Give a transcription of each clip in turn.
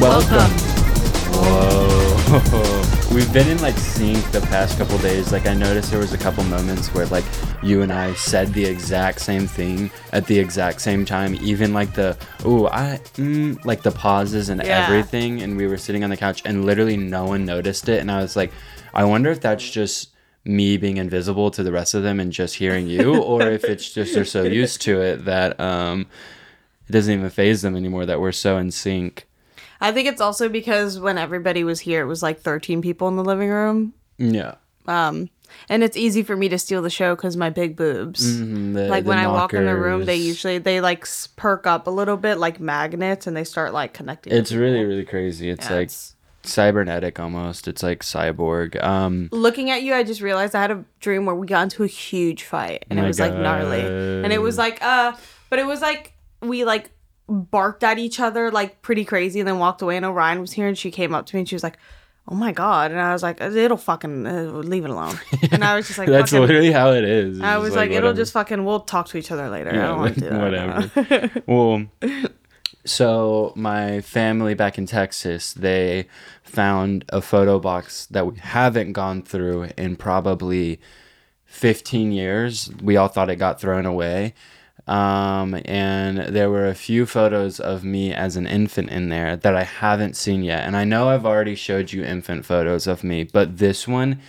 Welcome. Whoa. We've been in like sync the past couple days. Like I noticed there was a couple moments where like you and I said the exact same thing at the exact same time. Even like the ooh I mm, like the pauses and Yeah. everything. And we were sitting on the couch and literally no one noticed it. And I was like, I wonder if that's just me being invisible to the rest of them and just hearing you, or if it's just they're so used to it that um it doesn't even phase them anymore that we're so in sync. I think it's also because when everybody was here, it was like 13 people in the living room. Yeah. Um, and it's easy for me to steal the show because my big boobs. Mhm, the- like the when I walk in the room, they usually they like perk up a little bit, like magnets, and they start like connecting. It's really really crazy. It's Yeah, like it's- cybernetic almost. It's like cyborg. Um looking at you, I just realized I had a dream where we got into a huge fight, and it was like gnarly, and it was like uh, but it was like we like barked at each other like pretty crazy, and then walked away. And Orion was here, and she came up to me, and she was like. Oh my god! And I was like, it'll fucking uh, leave it alone. And I was just like, that's fucking, literally how it is. I was like, it'll just fucking. We'll talk to each other later. I don't want to do that. whatever. well, so my family back in Texas, they found a photo box that we haven't gone through in probably 15 years. We all thought it got thrown away. Um, and there were a few photos of me as an infant in there that I haven't seen yet. And I know I've already showed you infant photos of me, but this one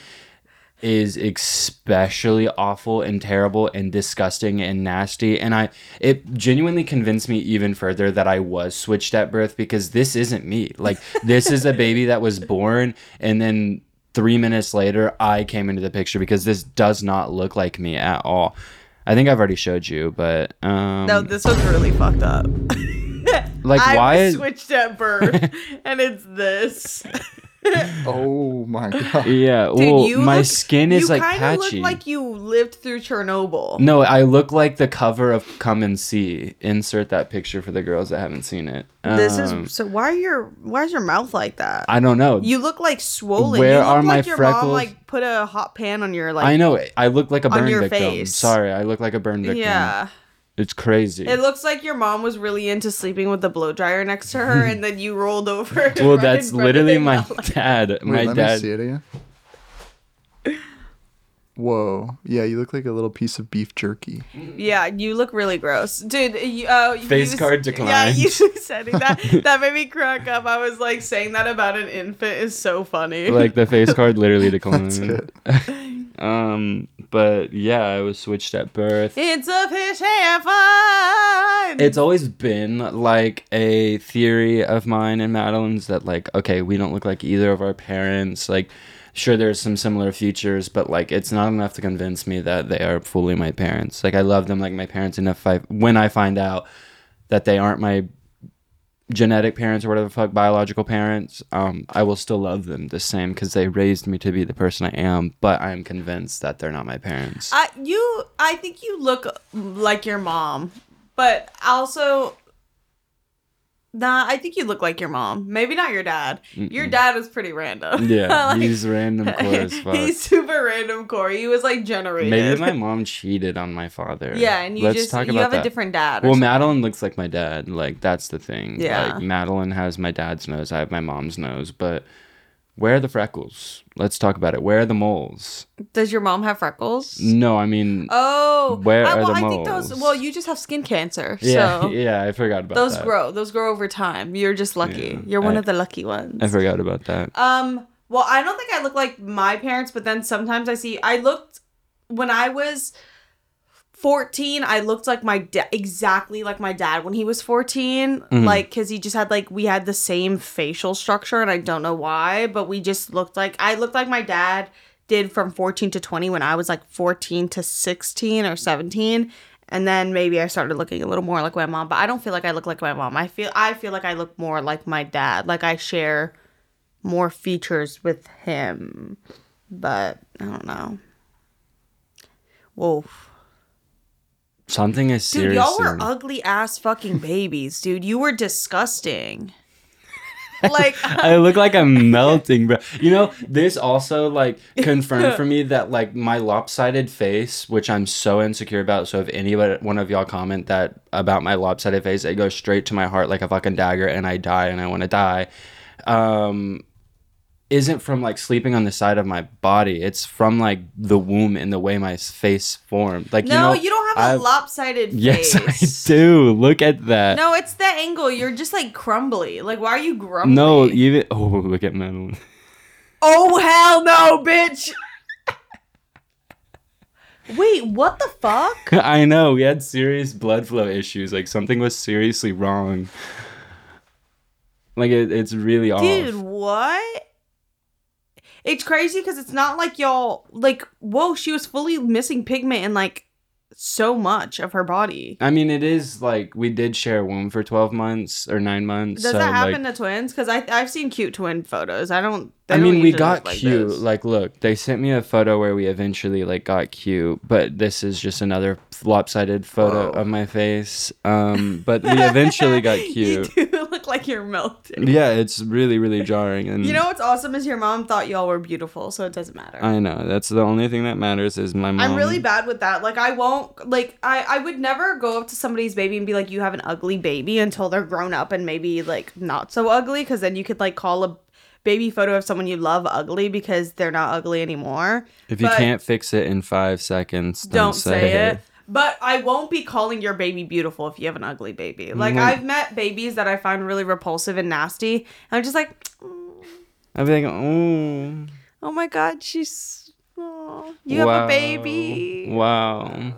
is especially awful and terrible and disgusting and nasty. And i it genuinely convinced me even further that i was switched at birth because this isn't me. Like this is a baby that was born and then three minutes later i came into the picture because this does not look like me at all i think i've already showed you but um No, this one's really fucked up. like I why was is switched at birth, and it's this. Oh my god. yeah Dude, well my look- skin is like patchy look like you lived through Chernobyl. No, I look like the cover of Come and See. Insert that picture for the girls that haven't seen it. This Um, is so. Why are your Why is your mouth like that? I don't know. you look like swollen. Where you look are my like your freckles? mom like put a hot pan on your like. I know. I look like a on burn victim. face. Sorry, I look like a burn victim. Yeah, It's crazy. it looks like your mom was really into sleeping with the blow dryer next to her, and then you rolled over. well, that's in front of literally my and I'm dad. Wait, my let dad. me see it again. Whoa. Yeah, you look like a little piece of beef jerky. Yeah, you look really gross, dude. You, uh, Face you, card Yeah, declined. you said that. that made me crack up. I was like, saying that about an infant is so funny. Like the face card literally declined. That's good. um, but yeah, I was switched at birth. it's a fish fun. It's always been like a theory of mine and Madeline's that like, okay, we don't look like either of our parents. Like, sure, there's some similar features, but like, it's not enough to convince me that they are fully my parents. Like, I love them like my parents enough. I, when I find out that they aren't my genetic parents or whatever the fuck biological parents, um, I will still love them the same because they raised me to be the person I am. But I am convinced that they're not my parents. I you I think you look like your mom, but also Nah, I think you look like your mom. Maybe not your dad. Your dad is pretty random. yeah, Like, he's random core as fuck. He's super random core. He was like generated. Maybe my mom cheated on my father. Yeah, and you Let's just talk you about have that. a different dad. Well, something. Madeline looks like my dad. Like that's the thing. Yeah. Like Madeline has my dad's nose. I have my mom's nose. But where are the freckles? Let's talk about it. Where are the moles? Does your mom have freckles? No, I mean. Oh, Where I, are well, the I think those. moles? Well, you just have skin cancer, yeah, so yeah, I forgot about that. those that. grow. Those grow over time. You're just lucky. Yeah, You're one I- of the lucky ones. I forgot about that. Um, well, I don't think I look like my parents, but then sometimes I see I looked when I was 14, I looked like my dad, exactly like my dad when he was 14. Mm-hmm. Like, because he just had, like, we had the same facial structure, and I don't know why, but we just looked like, I looked like my dad did from 14 to 20 when I was like 14 to 16 or 17. And then maybe I started looking a little more like my mom, but I don't feel like I look like my mom. I feel I feel like I look more like my dad. Like I share more features with him. But I don't know. Whoa. Something is serious. Dude, y'all were ugly ass fucking babies, dude. You were disgusting. Like I look like I'm melting, bro. You know, this also like confirmed for me that like my lopsided face, which I'm so insecure about. So if anybody, one of y'all comment that about my lopsided face, it goes straight to my heart like a fucking dagger, and I die, and I want to die. Um, isn't from like sleeping on the side of my body. It's from like the womb and the way my face formed. Like No, you know, you don't have a I've- lopsided Yes, face. I do. Look at that. No, it's the angle. You're just like crumbly. Like, why are you grumbly? No, even oh, look at Madeline. Oh hell no, bitch. Wait, what the fuck? I know we had serious blood flow issues. Like something was seriously wrong. Like it, it's really off. Dude, what? It's crazy because it's not like y'all like whoa, she was fully missing pigment in like so much of her body. I mean, it is like we did share a womb for twelve months or nine months. Does so, that happen like, to twins? Because I I've seen cute twin photos. I don't. I don't mean, we got like cute. this. Like, look, they sent me a photo where we eventually like got cute, but this is just another lopsided photo of my face. Um, but we eventually got cute. You do look like you're melting. Yeah, it's really, really jarring. And You know what's awesome is your mom thought y'all were beautiful, so it doesn't matter. I know that's the only thing that matters is my mom. I'm really bad with that. Like I won't like I I would never go up to somebody's baby and be like you have an ugly baby until they're grown up and maybe like not so ugly cuz then you could like call a baby photo of someone you love ugly because they're not ugly anymore. If you But can't fix it in five seconds, don't, don't say it. But I won't be calling your baby beautiful if you have an ugly baby. Like Mm. I've met babies that I find really repulsive and nasty. And I'm just like, I'd be like, oh, "Oh my god, she's oh, you have a baby." Wow.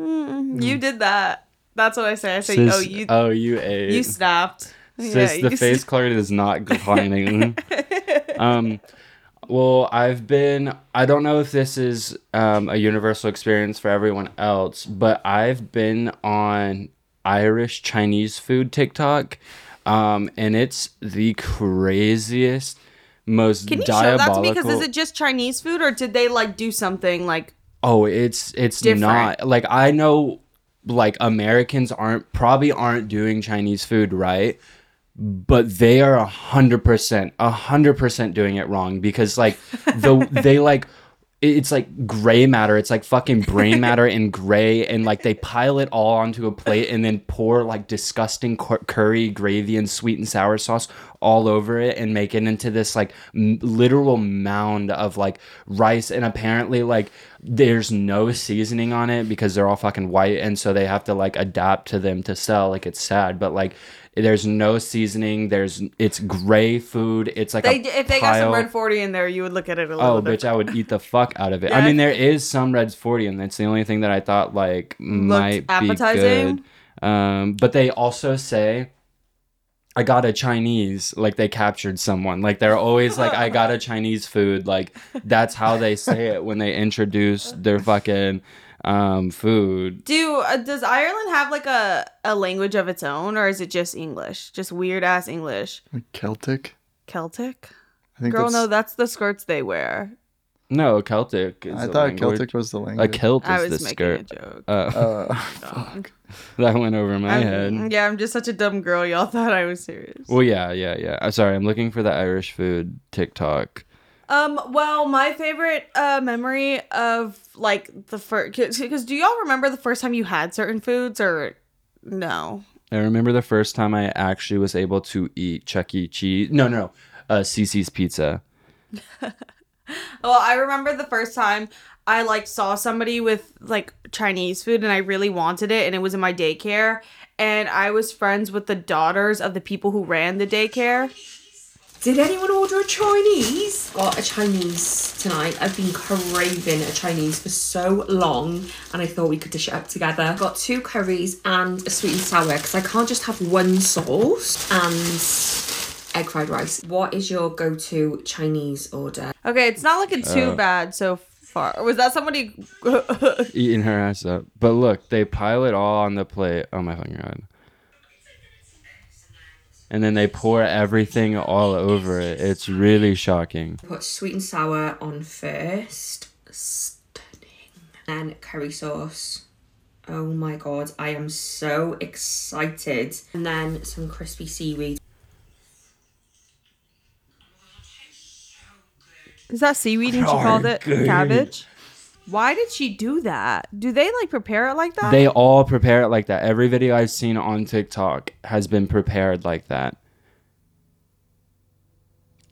Mm, You did that. That's what I say. I say, Sis- "Oh, you oh, you ate. You snapped. Sis, Yeah, the face color is not declining. um, well, I've been. I don't know if this is um, a universal experience for everyone else, but I've been on Irish Chinese food TikTok, um, and it's the craziest, most Can you show diabolical. that to me? Because is it just Chinese food, or did they like do something like? Oh, it's it's Different. not like I know like Americans aren't probably aren't doing Chinese food right, but they are a hundred percent, a hundred percent doing it wrong because like the they like it's like gray matter. It's like fucking brain matter and gray, and like they pile it all onto a plate and then pour like disgusting curry, gravy, and sweet and sour sauce all over it and make it into this like m- literal mound of like rice. And apparently, like there's no seasoning on it because they're all fucking white, and so they have to like adapt to them to sell. Like it's sad, but like. There's no seasoning. There's it's gray food. It's like They a if they got some red forty in there, you would look at it a little. Bit. Oh, different. bitch, I would eat the fuck out of it. I mean, there is some Reds 40, and that's the only thing that I thought, like, might appetizing. be good. Um, but they also say, I got a Chinese, like, they captured someone. Like, they're always like, I got a Chinese food. Like, that's how they say it when they introduce their fucking um, food. Do uh, does Ireland have like a a language of its own, or is it just English? Just weird ass English, Like Celtic. Celtic. I think Girl, that's, no, that's the skirts they wear. No, Celtic. Is I the thought language. Celtic was the language. A language. kilt I is was the making skirt. a joke. Uh, Uh, Dog. that went over my I'm- head. Yeah, I'm just such a dumb girl. Y'all thought I was serious. Well, yeah, yeah, yeah. I'm sorry. I'm looking for the Irish food TikTok. Um, well, my favorite uh memory of like the first because do y'all remember the first time you had certain foods or no? I remember the first time I actually was able to eat Chuck E. Cheese. No, no, no. Uh, CiCi's Pizza. Well, I remember the first time I like saw somebody with like Chinese food and I really wanted it and it was in my daycare and I was friends with the daughters of the people who ran the daycare. Did anyone order a Chinese? Got a Chinese tonight. I've been craving a Chinese for so long and I thought we could dish it up together. Got two curries and a sweet and sour because I can't just have one sauce and egg fried rice. What is your go to Chinese order? Okay, it's not looking too Uh. bad so far. Was that somebody? Eating her ass up. But look, they pile it all on the plate. Oh my fucking god. And then they pour everything all over it. It's really shocking. Put sweet and sour on first. Stunning. Then curry sauce. Oh my god, I am so excited. And then some crispy seaweed. Is that seaweed and she called it cabbage? Why did she do that? Do they like prepare it like that? They all prepare it like that. Every video I've seen on TikTok has been prepared like that.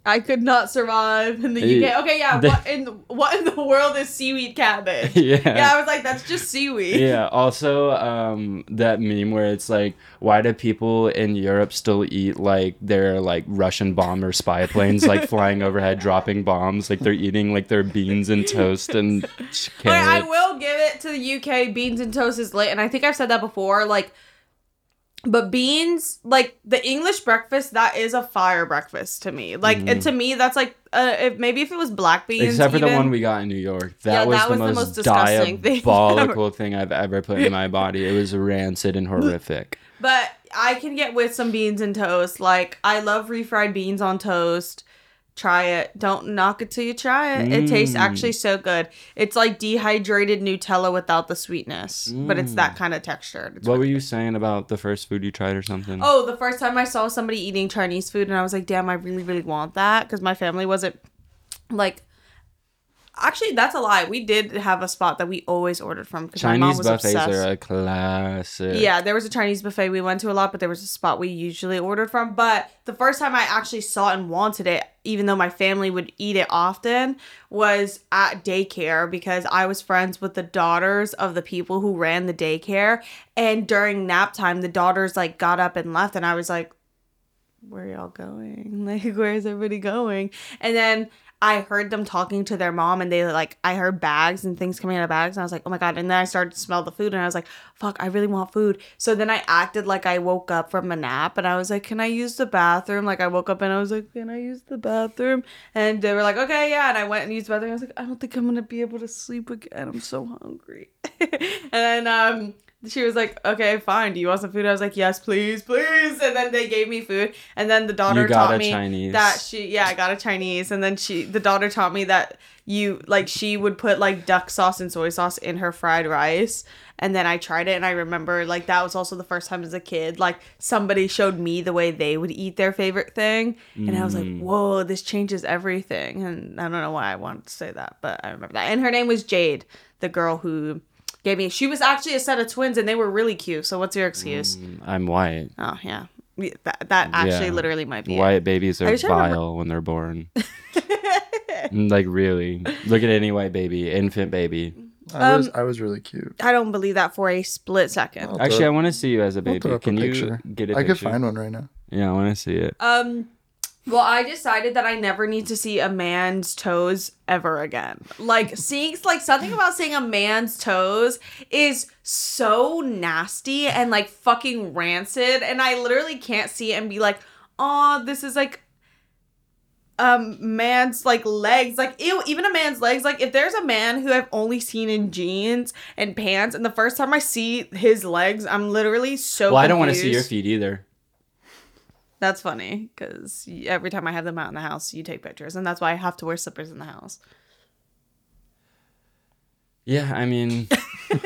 I could not survive in the UK. Okay, yeah. They- what in what in the world is seaweed cabbage? Yeah. Yeah, I was like, that's just seaweed. Yeah. Also, um, that meme where it's like, why do people in Europe still eat like their like Russian bomber spy planes like flying overhead, dropping bombs? Like they're eating like their beans and toast and But I will give it to the UK. Beans and toast is lit, and I think I've said that before. Like, but beans, like the English breakfast, that is a fire breakfast to me. Like, and to me, that's like, uh, if maybe if it was black beans, Mm. Except for the one we got in New York. That, Yeah, was, that the was the most most disgusting thing diabolical thing I've ever put in my body. It was rancid and horrific. But I can get with some beans and toast. Like, I love refried beans on toast. Try it. Don't knock it till you try it. It tastes Mm. actually so good. It's like dehydrated Nutella without the sweetness, but it's that kind of texture. It's What were you saying about the first food you tried or something? Oh, the first time I saw somebody eating Chinese food, and I was like, damn, I really, really want that because my family wasn't like. Actually, that's a lie. We did have a spot that we always ordered from because my mom Chinese was buffets obsessed. are a classic. Yeah, there was a Chinese buffet we went to a lot, but there was a spot we usually ordered from. But the first time I actually saw it and wanted it, even though my family would eat it often, was at daycare because I was friends with the daughters of the people who ran the daycare. And during nap time, the daughters like got up and left, and I was like, where y'all going? Like, where's everybody going? And then I heard them talking to their mom, and they like, I heard bags and things coming out of bags, and I was like, oh my god! And then I started to smell the food, and I was like, fuck, I really want food. So then I acted like I woke up from a nap, and I was like, can I use the bathroom? Like I woke up and I was like, can I use the bathroom? And they were like, okay, yeah. And I went and used the bathroom. I was like, I don't think I'm gonna be able to sleep again. I'm so hungry. and then um she was like, okay, fine. Do you want some food? I was like, yes, please, please. And then they gave me food. And then the daughter taught me Chinese. that she, yeah, I got a Chinese. And then she, the daughter taught me that you, like, she would put like duck sauce and soy sauce in her fried rice. And then I tried it. And I remember, like, that was also the first time as a kid, like, somebody showed me the way they would eat their favorite thing. And I was Mm. like, whoa, this changes everything. And I don't know why I wanted to say that, but I remember that. And her name was Jade, the girl who gave me. She was actually a set of twins, and they were really cute. So what's your excuse? I'm white. Oh yeah, Yeah, that, that actually Yeah. literally might be it. White babies are was trying to remember- vile when they're born. like really, look at any white baby, infant baby. I was Um, I was really cute. I don't believe that for a split second. I'll Actually, I want to see you as a I'll baby. throw up Can a you picture. get a I picture? could find one right now. Yeah, I want to see it. Um, well, I decided that I never need to see a man's toes ever again. Like seeing like something about seeing a man's toes is so nasty and like fucking rancid, and I literally can't see it and be like, oh, this is like um man's like legs like ew even a man's legs like if there's a man who i've only seen in jeans and pants and the first time i see his legs i'm literally so well, I don't want to see your feet either. That's funny because every time I have them out in the house, you take pictures, and that's why I have to wear slippers in the house. Yeah, I mean,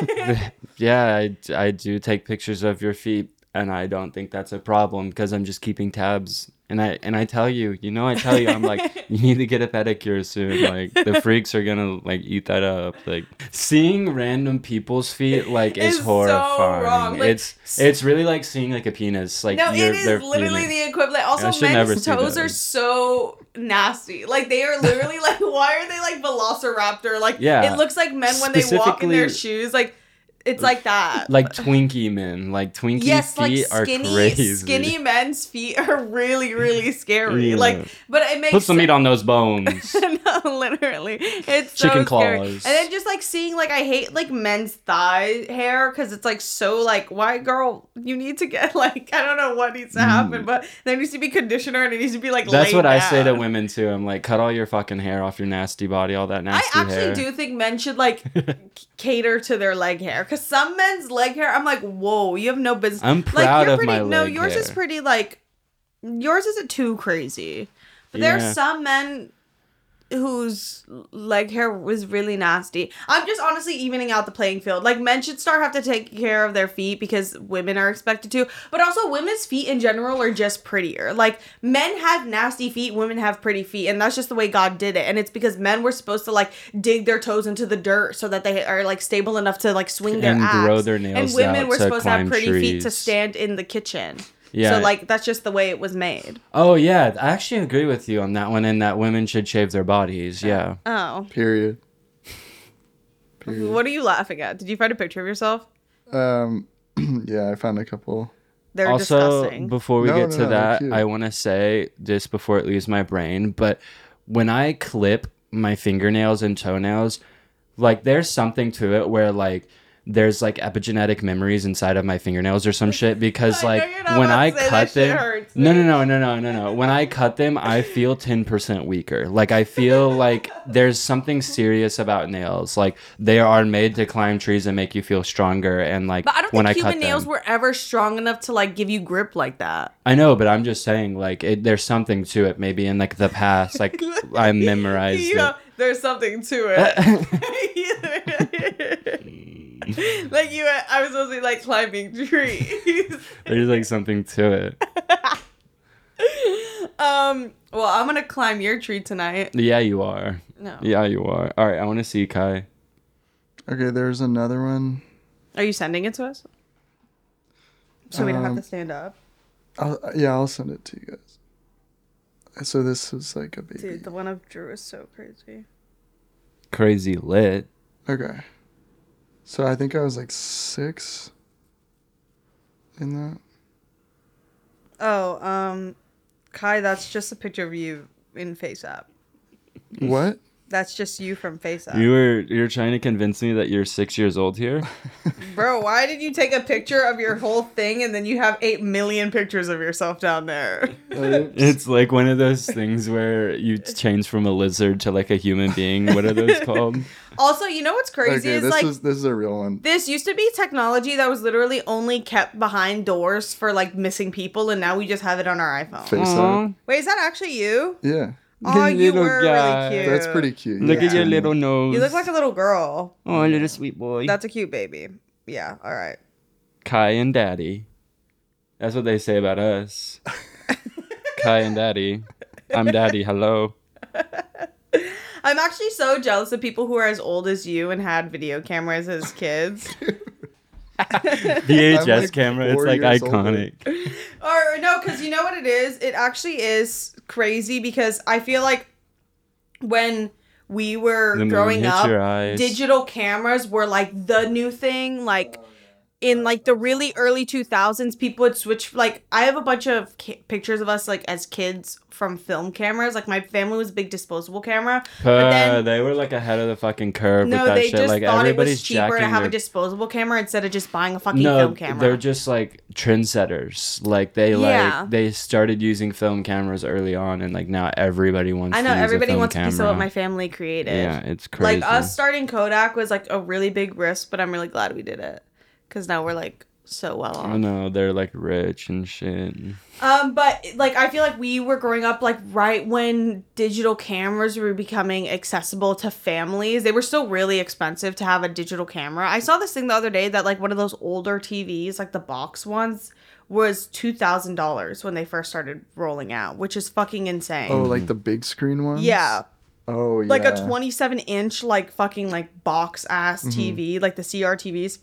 yeah, I, I do take pictures of your feet, and I don't think that's a problem because I'm just keeping tabs. And I and I tell you, you know, I tell you, I'm like, you need to get a pedicure soon. Like the freaks are gonna like eat that up. Like seeing random people's feet like is It's so horrifying. wrong. Like, it's it's really like seeing like a penis. Like No, it is literally penis. the equivalent. Also, men's toes are so nasty. Like they are literally like, why are they like Velociraptor? Like, Yeah. it looks like men when they walk in their shoes. Like, It's like that. like Twinkie men, like Twinkie yes, feet like are crazy. skinny men's feet are really, really scary. Yeah. Like, but it makes Put some meat on those bones. no, literally, it's so Chicken scary. claws. And then just like seeing, like, I hate like men's thigh hair because it's like so like, why, girl, you need to get like, I don't know what needs to happen, but there needs to be conditioner and it needs to be like. Mm. That's what I say to women too. I'm like, cut all your fucking hair off your nasty body, all that nasty. I actually hair. do think men should like cater to their leg hair because some men's leg hair, I'm like, whoa, you have no business. I'm like, proud you're of pretty, my No, leg yours is pretty like, yours isn't too crazy, but there are some men whose leg hair was really nasty. I'm just honestly evening out the playing field. Like men should start have to take care of their feet because women are expected to. But also women's feet in general are just prettier. Like men have nasty feet, women have pretty feet, and that's just the way God did it. And it's because men were supposed to like dig their toes into the dirt so that they are like stable enough to like swing their And axe. grow their nails And women were supposed to have pretty feet to stand in the kitchen. Yeah. So like that's just the way it was made. Oh yeah, I actually agree with you on that one, and that women should shave their bodies. Yeah. Oh. Period. Period. What are you laughing at? Did you find a picture of yourself? Um, yeah, I found a couple. They're also, disgusting. before we No, get no, to no, that. I want to say this before it leaves my brain, but when I clip my fingernails and toenails, like there's something to it where like there's like epigenetic memories inside of my fingernails or some shit because like when I to say that cut them no no no no no no no when I cut them I feel 10% weaker like I feel like there's something serious about nails like they are made to climb trees and make you feel stronger and like But I don't when think I cut human nails them, were ever strong enough to like give you grip like that. I know, but I'm just saying, like, it, there's something to it. Maybe in like the past, like I memorized it. there's something to it. like you, I was supposed to be like climbing trees. There's like something to it. um. Well, I'm gonna climb your tree tonight. Yeah, you are. No. Yeah, you are. All right, I want to see Kai. Okay, there's another one. Are you sending it to us? So we don't have Um, to stand up. I'll, yeah, I'll send it to you guys. So this is like a baby. Dude, the one of Drew is so crazy. Crazy lit. Okay. So I think I was like six in that. Oh, um, Kai, that's just a picture of you in FaceApp. What? That's just you from FaceApp. You were you're trying to convince me that you're six years old here. Bro, why did you take a picture of your whole thing and then you have 8 million pictures of yourself down there? It's like one of those things where you change from a lizard to like a human being. What are those called? also, you know what's crazy okay, is this like is this is a real one. this used to be technology that was literally only kept behind doors for like missing people and now we just have it on our iPhone. FaceApp. Wait, is that actually you? Yeah, Oh, you Little were guy. really cute. that's pretty cute. Look yeah. at your little nose. You look like a little girl. oh, a little sweet boy. That's a cute baby. Yeah, all right. Kai and Daddy. That's what they say about us. Kai and Daddy. I'm Daddy. Hello. I'm actually so jealous of people who are as old as you and had video cameras as kids. VHS like camera. It's like iconic. or no, because you know what it is? It actually is crazy because I feel like when we were growing up, digital cameras were like the new thing. Like in like the really early 2000s, people would switch. Like I have a bunch of ki- pictures of us like as kids from film cameras. Like my family was a big disposable camera, but Uh, then they were like ahead of the fucking curve no, with that they shit. just like thought it was cheaper to have their... a disposable camera instead of just buying a fucking no, film camera. they're just like trendsetters. Like they Yeah. like they started using film cameras early on, and like now everybody wants. I know everybody a wants a piece of what my family created. Yeah, it's crazy. Like us starting Kodak was like a really big risk, but I'm really glad we did it because now we're like so well off. I off. know they're like rich and shit. Um, but like I feel like we were growing up like right when digital cameras were becoming accessible to families. They were still really expensive to have a digital camera. I saw this thing the other day that like one of those older TVs, like the box ones, was two thousand dollars when they first started rolling out, which is fucking insane. Oh, like the big screen ones. yeah. Oh, yeah. like a 27 inch like fucking like box ass Mm-hmm. TV, like the CRTVs.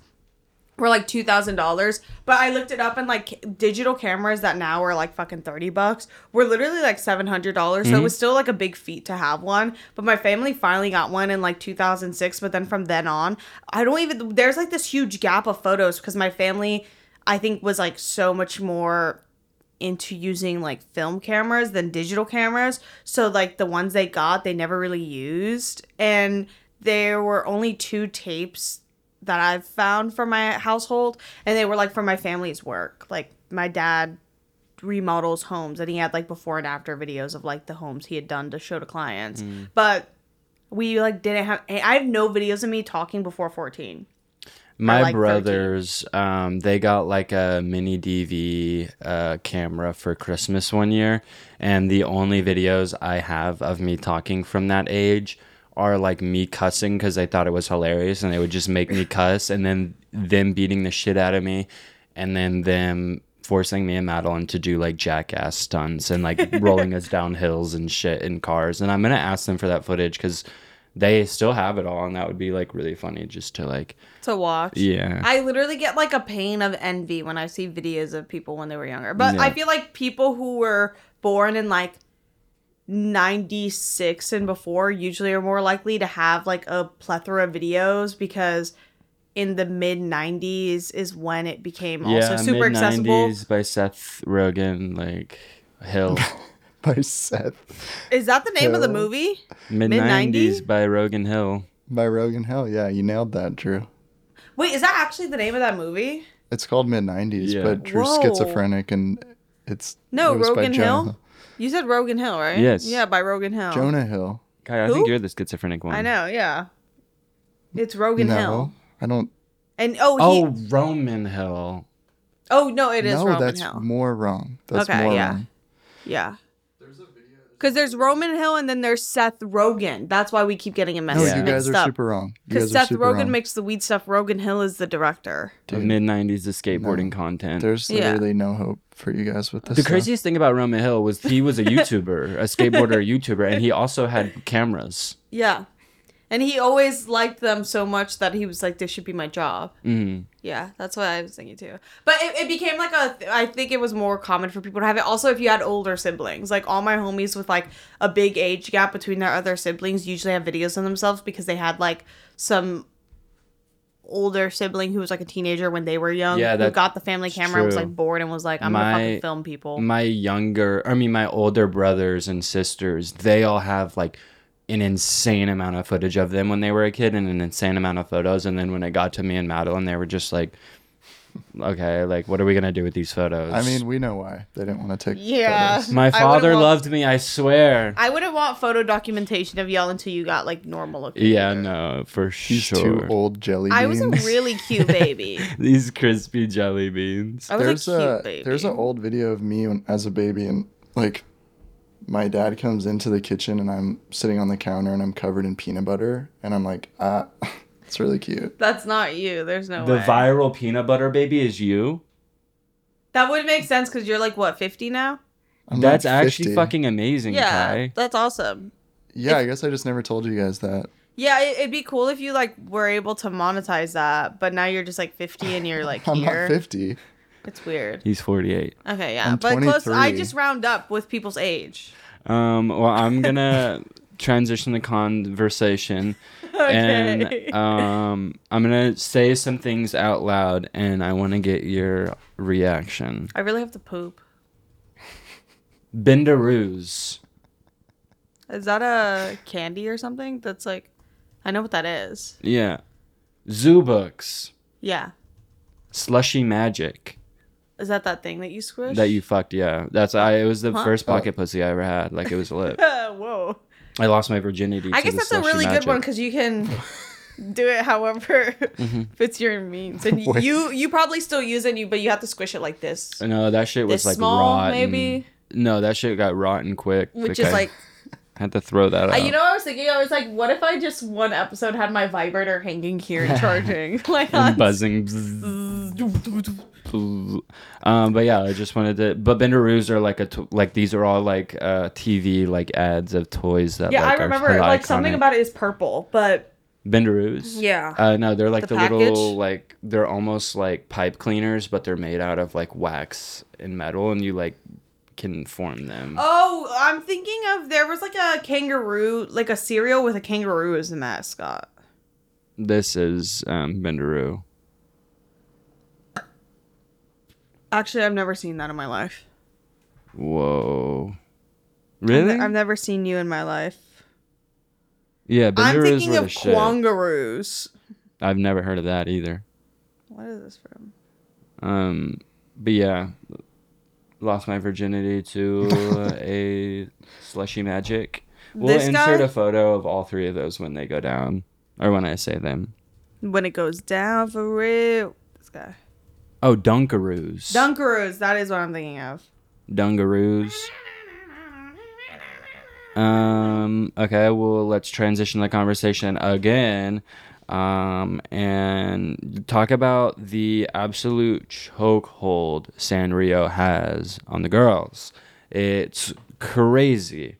Were like two thousand dollars. But I looked it up and like digital cameras that now are like fucking thirty bucks were literally like seven hundred dollars. So it mm-hmm. was still like a big feat to have one. But my family finally got one in like two thousand six. But then from then on, I don't even. There's like this huge gap of photos because my family, I think, was like so much more into using like film cameras than digital cameras. So like the ones they got, they never really used. And there were only two tapes that I've found for my household, and they were like for my family's work. Like my dad remodels homes and he had like before and after videos of like the homes he had done to show to clients. But we like didn't have I have no videos of me talking before 14. My like 13. brothers, um, they got like a mini DV uh, camera for Christmas one year, and the only videos I have of me talking from that age are like me cussing because they thought it was hilarious, and they would just make me cuss, and then them beating the shit out of me, and then them forcing me and Madeline to do like jackass stunts and like rolling us down hills and shit in cars. And I'm gonna ask them for that footage because they still have it all, and that would be like really funny just to like to watch. yeah. I literally get like a pain of envy when I see videos of people when they were younger. But Yeah. I feel like people who were born in like 96 and before usually are more likely to have like a plethora of videos because in the mid 90s is when it became also super accessible. mid-90s by Seth Rogen, like Hill. by Seth Is that the name of the movie? Mid nineties by Rogan Hill. by Rogan Hill. Yeah, you nailed that, Drew. Wait, is that actually the name of that movie? It's called mid '90s, Yeah. but Drew's Whoa. schizophrenic, and it's No, it Rogan Jonah Hill? You said Rogan Hill, right? Yes. Yeah, by Rogan Hill. Jonah Hill. Kai, I Who? think you're the schizophrenic one. I know, yeah. It's Rogan no, Hill. I don't. And oh, he, Oh, Roman Hill. oh no, it is no, Roman that's Hill. more wrong. That's Okay, more yeah. wrong. Yeah. Because there's Roman Hill and then there's Seth Rogen. That's why we keep getting him No, messed you guys mixed are up. super wrong. You Because guys are Seth super Rogen wrong. makes the weed stuff. Rogan Hill is the director. Of mid nineties, the skateboarding content. There's Yeah. literally no hope for you guys with this. the stuff. craziest thing about Roman Hill was he was a YouTuber, a skateboarder YouTuber, and he also had cameras. Yeah. And he always liked them so much that he was like, this should be my job. hmm Yeah, that's what I was thinking too. But it, it became like a, I think it was more common for people to have it. Also, if you had older siblings, like all my homies with like a big age gap between their other siblings usually have videos of themselves because they had like some older sibling who was like a teenager when they were young Yeah, who got the family camera and was like bored and was like, I'm gonna fucking film people. My younger, I mean, my older brothers and sisters, they all have like an insane amount of footage of them when they were a kid and an insane amount of photos. And then when it got to me and Madeline, they were just like, okay, like, what are we going to do with these photos? I mean, we know why they didn't want to take. Yeah. photos. my I wouldn't father want- loved me, I swear. I wouldn't want photo documentation of y'all until you got like normal looking. Yeah, either. no, for These sure. two old jelly beans. I was a really cute baby. These crispy jelly beans. I was there's a cute a baby. there's an old video of me when, as a baby and like my dad comes into the kitchen and I'm sitting on the counter and I'm covered in peanut butter and I'm like ah it's really cute. That's not you. There's no way. The way. viral peanut butter baby is you? That would make sense because you're like what 50 now. I'm That's like actually fucking amazing, Yeah, Kai. that's awesome. Yeah, I guess I just never told you guys that. Yeah, it, it'd be cool if you like were able to monetize that, but now you're just like 50 and you're like I'm here. not 50. It's weird. He's 48. Okay, yeah, I'm but close. I just round up with people's age. Um, well, I'm gonna transition the conversation, Okay. and um, I'm gonna say some things out loud, and I want to get your reaction. I really have to poop. Bendaroos. Is that a candy or something? That's like, I know what that is. Yeah. Zoo books. Yeah. Slushy magic Is that that thing that you squish? that you fucked. Yeah, that's I. It was the Huh? first pocket pussy I ever had. Like it was lit. Whoa. I lost my virginity. I guess that's a really magic. good one because you can do it however Mm-hmm. fits your means, and Wait. you you probably still use it, you but you have to squish it like this, No, that shit was This like small, rotten. maybe? No, that shit got rotten quick. which is I like. Had to throw that out. you know what I was thinking? I was like, what if I just one episode had my vibrator hanging here and charging? like and buzzing. um, but yeah, I just wanted to. But Bendaroos are like a to- like these are all like uh TV like ads of toys that. Yeah, like, I remember hella like something about it is purple, but Bendaroos. Yeah. Uh, no, they're like The the, little like they're almost like pipe cleaners, but they're made out of like wax and metal, and you like can form them. Oh, I'm thinking of there was like a kangaroo, like a cereal with a kangaroo as the mascot. This is um, Bendaroo. Actually, I've never seen that in my life. Whoa. I've Really? I've never seen you in my life. yeah, I'm Bendaroos thinking of quangaroos. I've never heard of that either. What is this from? Um, but yeah, lost my virginity to a slushy magic. We'll This insert guy? a photo of all three of those when they go down, or when I say them. When it goes down for real. This guy. Oh, Dunkaroos. Dunkaroos, that is what I'm thinking of. Dungaroos. Um. Okay. Well, let's transition the conversation again, um, and talk about the absolute chokehold Sanrio has on the girls. It's crazy.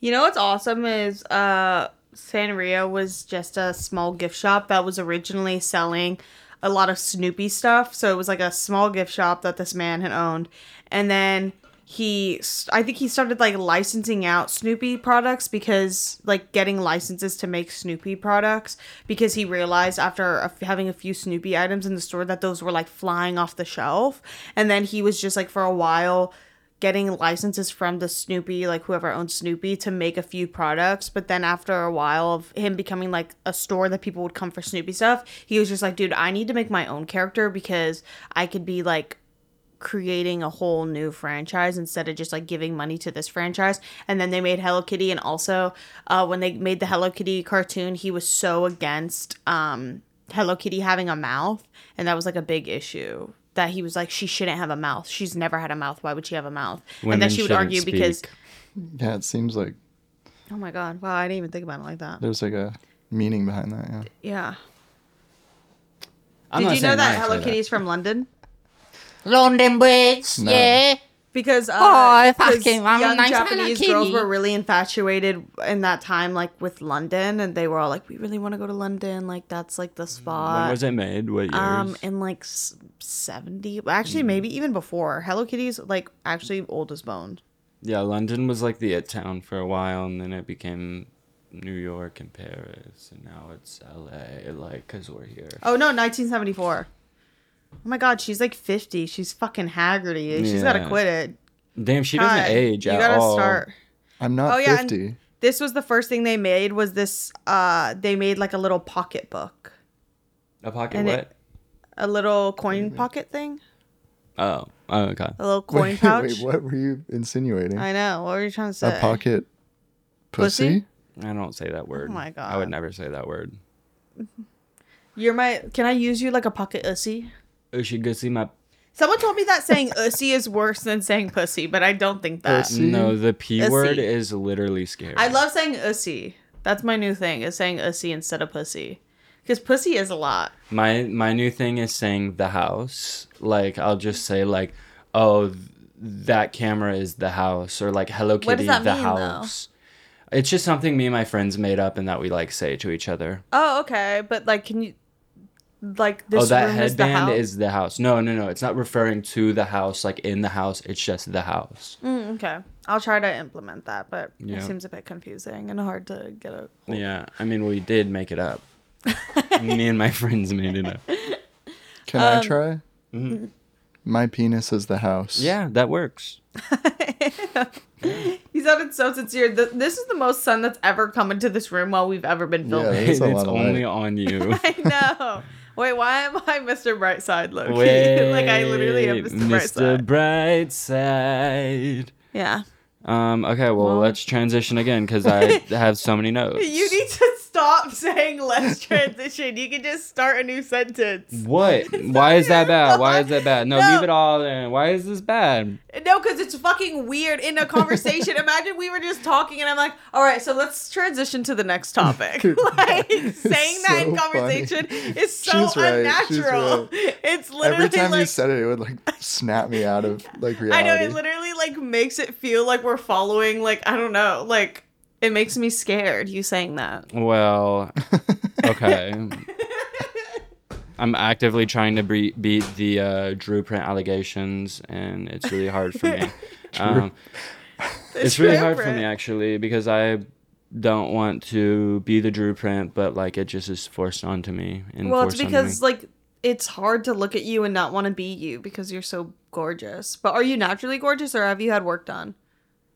You know what's awesome is uh Sanrio was just a small gift shop that was originally selling a lot of Snoopy stuff. So it was like a small gift shop that this man had owned. And then he I think he started like licensing out Snoopy products because like getting licenses to make Snoopy products because he realized after having a few Snoopy items in the store that those were like flying off the shelf. And then he was just like for a while getting licenses from the Snoopy, like whoever owns Snoopy, to make a few products. But then after a while of him becoming like a store that people would come for Snoopy stuff, he was just like, dude, I need to make my own character because I could be like creating a whole new franchise instead of just like giving money to this franchise. And then they made Hello Kitty, and also uh, when they made the Hello Kitty cartoon, he was so against um, Hello Kitty having a mouth, and that was like a big issue. That he was like, she shouldn't have a mouth. She's never had a mouth. Why would she have a mouth? and then she would shouldn't argue because. Yeah, it seems like oh my god, wow, I didn't even think about it like that. there's like a meaning behind that. Yeah. Yeah. I'm Did you know that Hello say that. Kitty is from London? London Bridge, No. yeah. Because uh, Oh, 'cause fucking, I'm a young nice Japanese girls Kitty. were really infatuated in that time, like with London, and they were all like, "We really want to go to London. Like that's like the spot." When spot." was it made? What years? Um, in like seventy, actually maybe even before. Hello Kitty's like actually old as bone. yeah, London was like the it town for a while, and then it became New York and Paris, and now it's L.A. Like, cause we're here. Oh no, nineteen seventy four. Oh my god, she's like fifty. She's fucking Haggerty. She's got to quit it. Damn, she doesn't God, age You at gotta all. start. I'm not Oh, yeah, and- 50. This was the first thing they made. Was this? Uh, they made like a little pocket book, A pocket And what? it- a little coin pocket thing, oh, oh, okay. a little coin wait, pouch. wait, what were you insinuating? I know. What were you trying to say? a pocket Pussy? pussy? I don't say that word. Oh my god. I would never say that word. You're my. Can I use you like a pocket ussy? Oh, you should my. Someone told me that saying ussy is worse than saying pussy, but I don't think that. Pussy? No, the p Ussy. word is literally scary. I love saying ussy. That's my new thing. Is saying ussy instead of pussy, because pussy is a lot. my my new thing is saying the house. Like I'll just say like, oh, th- that camera is the house, or like Hello Kitty, What does that the mean, though? house. It's just something me and my friends made up and that we like say to each other. Oh, okay. But like, can you? Like this oh, that room is the headband house. is the house. No, no, no. It's not referring to the house, like in the house. It's just the house. Mm, okay, I'll try to implement that, but Yeah. it seems a bit confusing and hard to get a. Yeah, I mean, we did make it up. me and my friends made it up. Can Um, I try? My penis is the house. Yeah, that works. He sounded so sincere. Th- This is the most sun that's ever come into this room while we've ever been Yeah, filming. It's it's a lot of only light. on you. I know. Wait, why am I Mr. Brightside, Loki? Like I literally am Mr. Brightside. Brightside. yeah. Um. Okay. Well, Well- let's transition again because I have so many notes. You need to stop saying let's transition. You can just start a new sentence. What? Why is that bad? Why is that bad? No, No. leave it all in. Why is this bad? No, because it's fucking weird in a conversation. Imagine we were just talking and I'm like, all right, so let's transition to the next topic. like saying that in so conversation is so She's unnatural. right. It's literally Every time like you said it, it would like snap me out of like reality. I know it literally like makes it feel like we're following like I don't know, like it makes me scared you saying that. Well, Okay. I'm actively trying to bre- beat the uh, Drew print allegations, and it's really hard for me. um, it's really Drew hard for me actually because I don't want to be the Drew print, but like it just is forced onto me. And Well, it's because like it's hard to look at you and not want to be you because you're so gorgeous. But are you naturally gorgeous or have you had work done?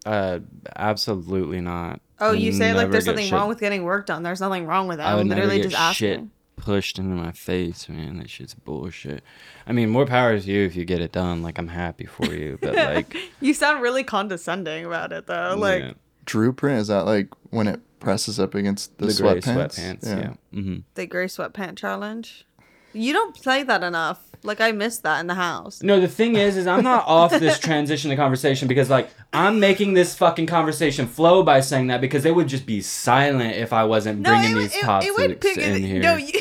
uh, absolutely not. Oh, you say like there's something shit- wong with getting work done. There's nothing wrong with that. I I'm would never literally get just shit pushed into my face, man. That shit's bullshit. I mean, more power to you if you get it done. Like I'm happy for you, but like, You sound really condescending about it though. Like yeah. Drew print is that like when it presses up against the, the gray sweatpants? sweatpants. Yeah. hmm the gray sweatpant challenge. You don't play that enough. Like I missed that in the house. No, the thing is, is I'm not off this transition to conversation because like I'm making this fucking conversation flow by saying that because it would just be silent if I wasn't bringing would- these topics in it- here. No, you,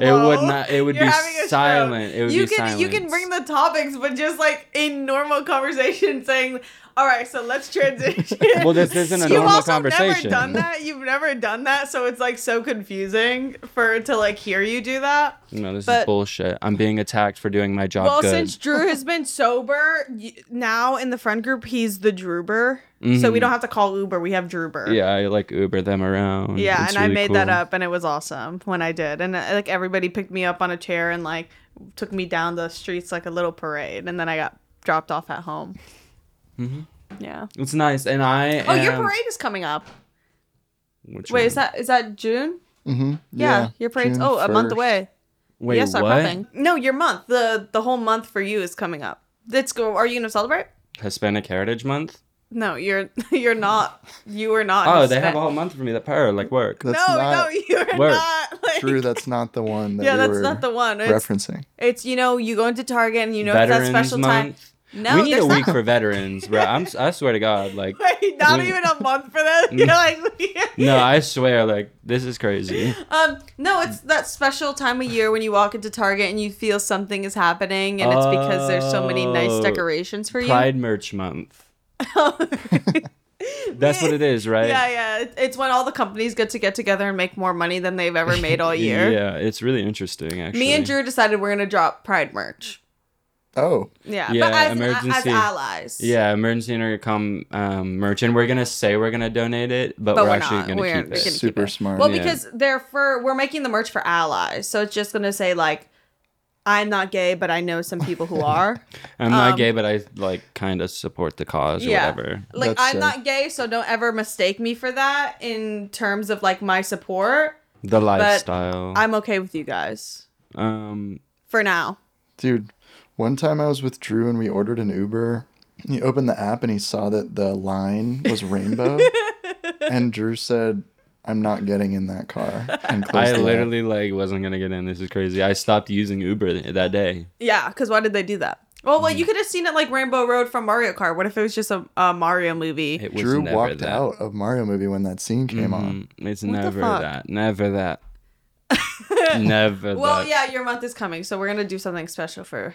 It would not- it would be having a stroke. silent. It would you be can you can bring the topics, but just like in normal conversation, saying, "All right, so let's transition." Well, this isn't a You've normal also never done that. You've never done that, so it's like so confusing for to like hear you do that. no, this but- is bullshit. I'm being attacked for doing my job Well, good. since Drew has been sober, now in the friend group, he's the Drewber. So we don't have to call Uber. We have Drewber. Mm-hmm. yeah, I like Uber them around. Yeah, It's and I really made that up, and it was awesome when I did. And uh, like everybody picked me up on a chair and like took me down the streets like a little parade, and then I got dropped off at home. Mm-hmm. Yeah. It's nice, and I. Oh, your parade is coming up. Which Wait, one? is that is that June? Mm-hmm. Yeah, your parade's June oh a month 1st. away. Wait, yes, start what? prepping. No, your month. The the whole month for you is coming up. Let's go. Are you gonna celebrate? Hispanic Heritage Month. No, you're you're not. You are not. Oh, Hispanic. they have a whole month for me that per like work. That's no, not no, you're Work. not. Like, Drew. That's not the one. That yeah, we that's were not the one. It's, referencing. it's you know you go into Target and you know it's that Veterans special time. No, we need a week not- for veterans, bro. I'm, I swear to God, like, Wait, not We- even a month for that. You're like, no, I swear, like, this is crazy. um, no, it's that special time of year when you walk into Target and you feel something is happening, and it's because there's so many nice Oh, decorations for you. Pride Merch Month. That's what it is, right? Yeah, yeah. It's when all the companies get to get together and make more money than they've ever made all year. Yeah, it's really interesting, actually. Me and Drew decided we're gonna drop Pride merch. Oh, Yeah, Yeah, but as, as emergency. allies. Yeah, emergency intercom um, merch, and we're gonna say we're gonna donate it, but, But we're, we're actually not. gonna We're- keep we're it. gonna- super keep it. smart. Well, Yeah. because they're for we're making the merch for allies, so it's just gonna say like, I'm not gay, but I know some people who are. I'm not um, gay, but I like kind of support the cause or yeah, whatever. like That's I'm sick. not gay, so don't ever mistake me for that in terms of like my support. The lifestyle. I'm okay with you guys um, for now. Dude, one time I was with Drew and we ordered an Uber. He opened the app and he saw that the line was rainbow. and Drew said, I'm not getting in that car. And I the app. literally like wasn't gonna get in. This is crazy. I stopped using Uber th- that day. Yeah, because why did they do that? Well, Mm. well, you could have seen it like Rainbow Road from Mario Kart. What if it was just a, a Mario movie? It was Drew never walked that. out of Mario movie when that scene came on. Mm, It's What the never that. Never that. never well, that. yeah, your month is coming, so we're gonna do something special for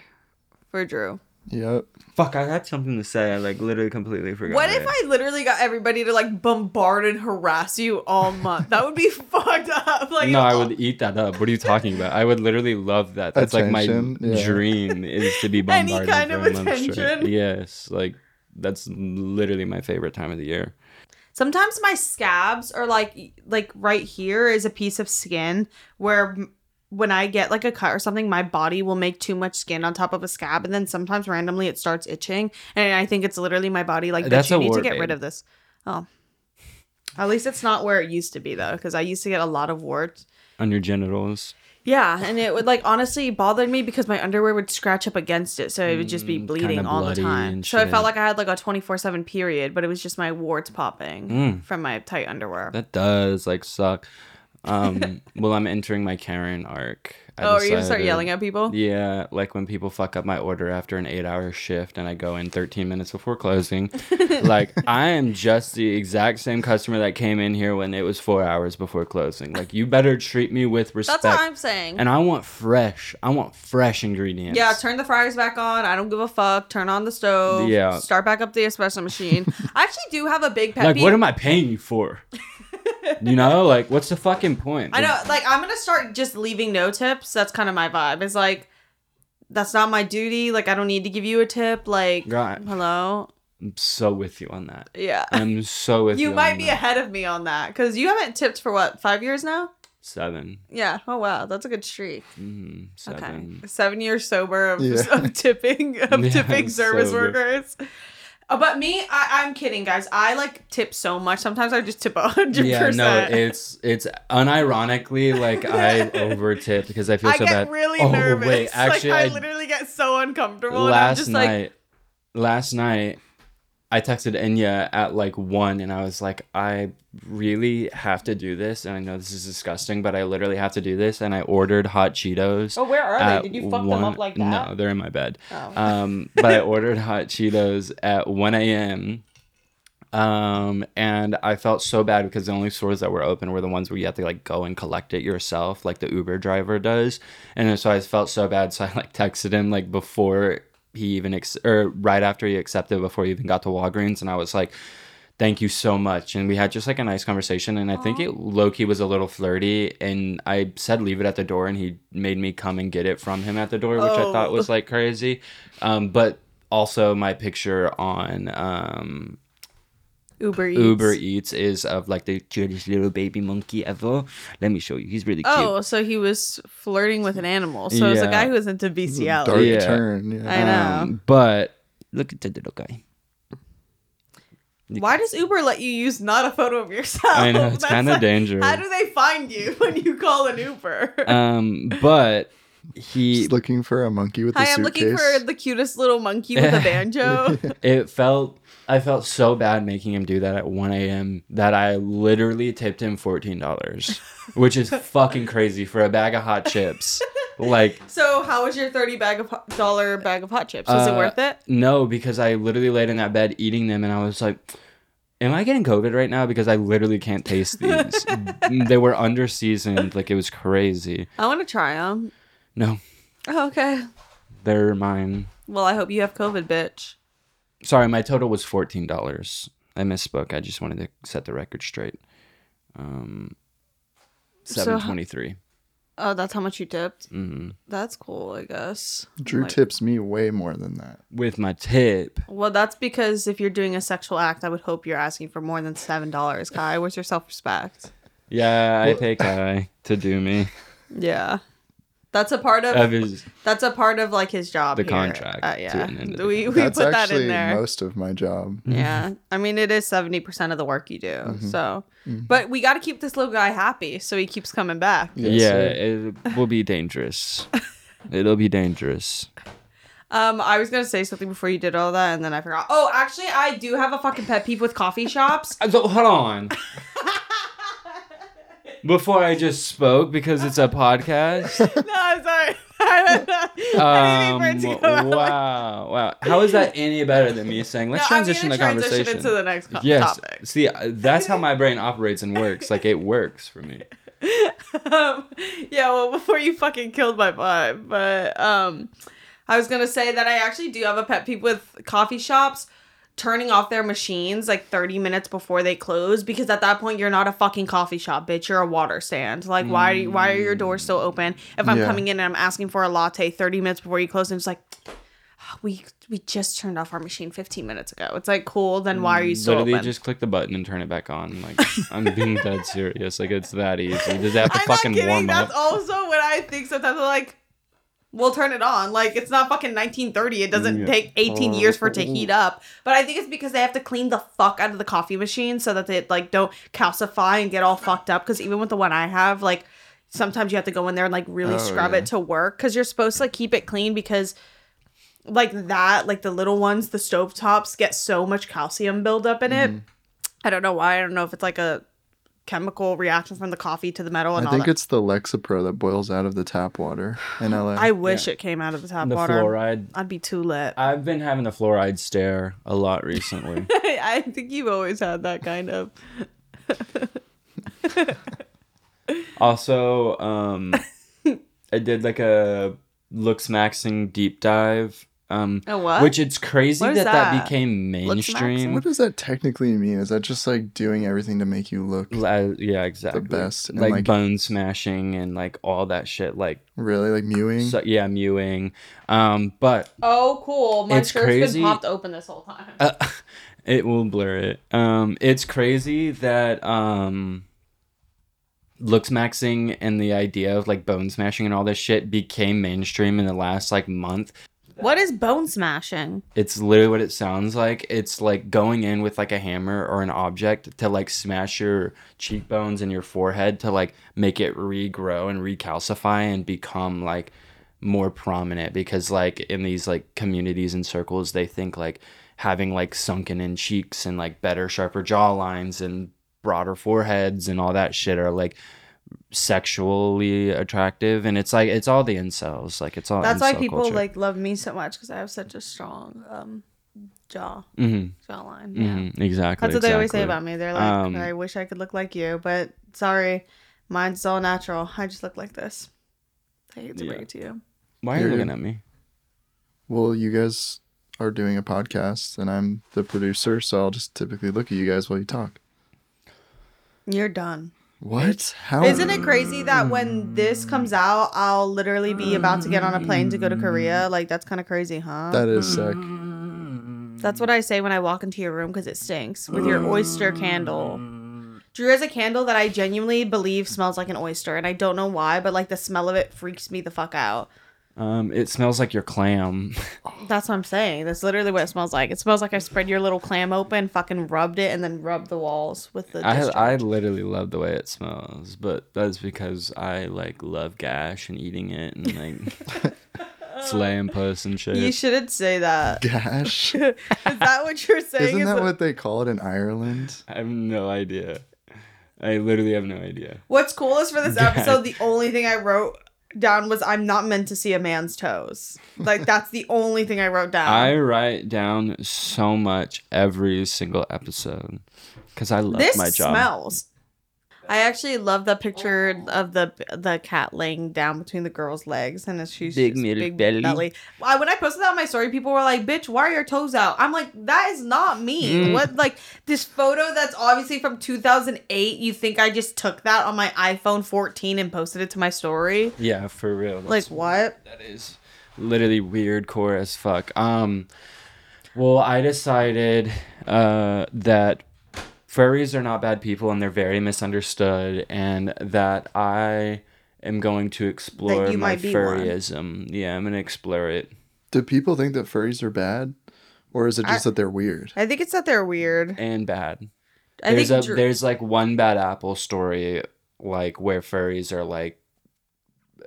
for Drew. Yep. Fuck, I had something to say. I like literally completely forgot. What if it. I literally got everybody to like bombard and harass you all month? That would be fucked up. Like No, I oh. would eat that up. What are you talking about? I would literally love that. That's like my yeah. dream is to be Any bombarded kind for of a month attention. Yes, like that's literally my favorite time of the year. Sometimes my scabs are like like right here is a piece of skin where m- when I get like a cut or something, my body will make too much skin on top of a scab, and then sometimes randomly it starts itching, and I think it's literally my body like, That's you need to get babe. rid of this. Oh, at least it's not where it used to be though, because I used to get a lot of warts. On your genitals. Yeah, and it would like honestly bothered me because my underwear would scratch up against it, so it would just be Mm, bleeding all the time. So I felt like I had like a twenty four seven period, but it was just my warts popping from my tight underwear. Mm. That does like suck. Um, well, I'm entering my Karen arc. I oh, are you gonna start yelling at people? Yeah, like when people fuck up my order after an eight hour shift and I go in 13 minutes before closing. like, I am just the exact same customer that came in here when it was four hours before closing. Like, you better treat me with respect. That's what I'm saying. And I want fresh. I want fresh ingredients. yeah, turn the fryers back on. I don't give a fuck. Turn on the stove. Yeah. Start back up the espresso machine. I actually do have a big pet Like, peeve. what am I paying you for? You know, like what's the fucking point? I know, like I'm gonna start just leaving no tips. That's kind of my vibe. It's like that's not my duty. Like I don't need to give you a tip. Like Right. hello, I'm so with you on that. yeah. I'm so with you. you might on be that. ahead of me on that because you haven't tipped for what five years now. seven. Yeah. Oh wow, that's a good streak. Mm, seven. Okay, seven years sober of, Yeah. of tipping of Yeah, tipping service sober. workers. Uh, but me, I, I'm kidding, guys. I like tip so much. Sometimes I just tip a hundred Yeah, no, it's it's unironically like I over tip because I feel I so bad. I get really oh, nervous. wait, actually, like, I, I, literally get so uncomfortable. and I'm last just night, like, last night, I texted Enya at like one, and I was like, I really have to do this, and I know this is disgusting, but I literally have to do this, and I ordered hot Cheetos. oh, where are they? Did you fuck them up like that? No, they're in my bed. Oh. Um, but I ordered hot Cheetos at 1 a.m. Um, and I felt so bad because the only stores that were open were the ones where you have to like go and collect it yourself, like the Uber driver does. And so I felt so bad, so I like texted him like before he even ex- or right after he accepted before he even got to Walgreens, and I was like. Thank you so much. And we had just like a nice conversation. And I think it lowkey was a little flirty. And I said leave it at the door. And he made me come and get it from him at the door, which I thought Oh. was like crazy. Um, but also my picture on um, Uber Eats. Uber Eats is of like the cutest little baby monkey ever. Let me show you. He's really cute. Oh, so he was flirting with an animal. So it's a guy who was into bestiality. Dark Yeah. turn. Yeah. I know. Um, but look at the little guy. Why does Uber let you use not a photo of yourself? I know, it's That's kinda like- dangerous. How do they find you when you call an Uber? Um, but he Just looking for a monkey with a Hi, I'm looking for the cutest little monkey with a banjo. it felt I felt so bad making him do that at 1 a.m. that I literally tipped him $14, which is fucking crazy for a bag of hot chips. Like, so, how was your thirty bag of hot- dollar bag of hot chips? Was it Uh, worth it? no, because I literally laid in that bed eating them and I was like, Am I getting COVID right now? Because I literally can't taste these. they were under seasoned. Like, it was crazy. I want to try them. No, Oh, okay. they're mine. Well, I hope you have COVID, bitch. Sorry, my total was $14. I misspoke. I just wanted to set the record straight. Um, So 723. Oh, that's how much you tipped. hmm That's cool, I guess. Drew Like- tips me way more than that. With my tip. Well, that's because if you're doing a sexual act, I would hope you're asking for more than seven dollars. Kai, where's your self respect? Yeah, I pay Kai to do me. Yeah, that's a part of Of his, that's a part of like his job. The here. contract Uh, yeah, an we we That's put that in there. most of my job. Yeah, I mean it is seventy percent of the work you do. Mm-hmm. So, but we got to keep this little guy happy so he keeps coming back. Yes, yeah, sir. it will be dangerous. It'll be dangerous. Um, I was gonna say something before you did all that, and then I forgot. Oh, actually, I do have a fucking pet peeve with coffee shops. Uh, so- hold on. Before I just spoke because it's a podcast. no, I'm sorry. Um, didn't mean for it to go out. wow, wow. How is that any better than me saying, let's No, transition the transition conversation? into the next co- yes. topic. See, uh, that's how my brain operates and works. Like it works for me. um, yeah, well, before you fucking killed my vibe, but um, I was gonna say that I actually do have a pet peeve with coffee shops turning off their machines like 30 minutes before they close because at that point you're not a fucking coffee shop bitch you're a water stand like why why are your doors still open if i'm Yeah. coming in and i'm asking for a latte 30 minutes before you close and it's like "Ah, we we just turned off our machine 15 minutes ago it's like cool then why are you still Literally, open just click the button and turn it back on. Like I'm being dead serious. Like it's that easy. Does it have to I'm fucking not kidding. warm That's up? also what I think. Sometimes I'm like, we'll turn it on. Like it's not fucking 1930. It doesn't Yeah. take 18 years for it to heat up. But I think it's because they have to clean the fuck out of the coffee machine so that they like don't calcify and get all fucked up. Because even with the one I have, like sometimes you have to go in there and like really Oh, scrub yeah. it to work because you're supposed to like keep it clean because like that, like the little ones, the stove tops get so much calcium buildup in it. Mm-hmm. I don't know why. I don't know if it's like a chemical reaction from the coffee to the metal and I think that. it's the Lexapro that boils out of the tap water in LA. I wish it came out of the tap The water. fluoride. I'd be too lit. I've been having the fluoride stare a lot recently. I think you've always had that kind of. also, um, I did like a looks maxing deep dive Um, A what? Which it's crazy What is that, that that? became mainstream. What does that technically mean? Is that just like doing everything to make you look Uh, yeah, exactly. The best and, like, like- bone smashing and like all that shit. Like, really like mewing? so, yeah, mewing. Um, but Oh, cool. My It's shirt's crazy. been popped open this whole time. uh, it will blur it. Um, it's crazy that um, looks maxing and the idea of like bone smashing and all this shit became mainstream in the last like month. What is bone smashing? It's literally what it sounds like. It's like going in with like a hammer or an object to like smash your cheekbones and your forehead to like make it regrow and recalcify and become like more prominent because like in these like communities and circles they think like having like sunken in cheeks and like better sharper jawlines and broader foreheads and all that shit are like sexually attractive and it's like it's all the incels like it's all That's why people culture. like love me so much because I have such a strong um jaw Mhm, jawline. Yeah. mhm, exactly That's what they always say about me. They're like, Um, I wish I could look like you, but sorry, mine's all natural. I just look like this. I hate to Yeah. bring it to you. Why are you You're- looking at me? Well, you guys are doing a podcast and I'm the producer, so I'll just typically look at you guys while you talk. You're done. What? How? Isn't it crazy that when this comes out, I'll literally be about to get on a plane to go to Korea? Like that's kind of crazy, huh? That is sick. That's what I say when I walk into your room because it stinks with your oyster candle. Drew has a candle that I genuinely believe smells like an oyster, and I don't know why, but like the smell of it freaks me the fuck out. Um, it smells like your clam. That's what I'm saying. That's literally what it smells like. It smells like I spread your little clam open, fucking rubbed it, and then rubbed the walls with the. I discharge. I literally love the way it smells, but that's because I like love gash and eating it and like slaying puss and shit. you shouldn't say that. Gash. Is that what you're saying? Isn't Is that that- what they call it in Ireland? I have no idea. I literally have no idea. What's cool is for this episode, the only thing I wrote down was I'm not meant to see a man's toes. Like that's the only thing I wrote down. I write down so much every single episode because I love this my job. This smells. I actually love the picture of the the cat laying down between the girl's legs and she's Big just milk belly. I, when I posted that on my story, people were like, "Bitch, why are your toes out?" I'm like, "That is not me." Mm. What like this photo that's obviously from 2008? You think I just took that on my iPhone 14 and posted it to my story? Yeah, for real. Like what? that is literally weird core as fuck. Um well, I decided uh that furries are not bad people and they're very misunderstood and that I am going to explore my might be one. furryism. Yeah, I'm going to explore it. Do people think that furries are bad? Or is it just that they're weird? I think it's that they're weird. And bad. I there's think a Drew- there's like one bad apple story like where furries are like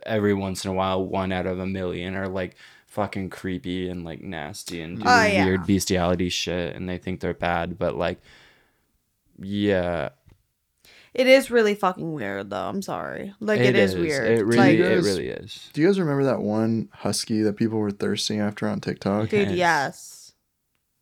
every once in a while one out of a million are like fucking creepy and like nasty and mm. do Oh, yeah. weird bestiality shit and they think they're bad but like yeah It is really fucking weird though. I'm sorry. Like it is, weird. it really like, it really is Do you guys remember that one husky that people were thirsting after on TikTok? dude, Yes. yes.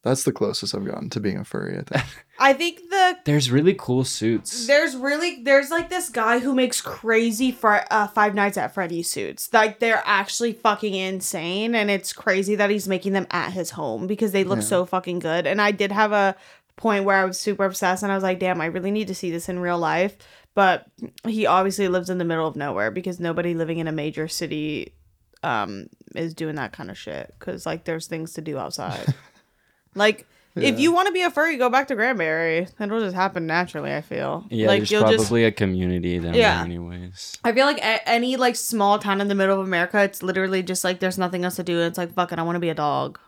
That's the closest I've gotten to being a furry, I think. I think the there's really cool suits there's really there's like this guy who makes crazy fr- uh, Five Nights at Freddy's suits. Like they're actually fucking insane, and it's crazy that he's making them at his home because they look Yeah. so fucking good. And I did have a point where I was super obsessed, and I was like, damn, I really need to see this in real life. But he obviously lives in the middle of nowhere because nobody living in a major city um is doing that kind of shit because like there's things to do outside. like. If you want to be a furry, go back to Granbury. That'll just happen naturally. I feel. yeah like there's you'll just probably a community down Yeah. there anyways I feel like a- any like small town in the middle of America, it's literally just like there's nothing else to do. It's like fuck it, I want to be a dog.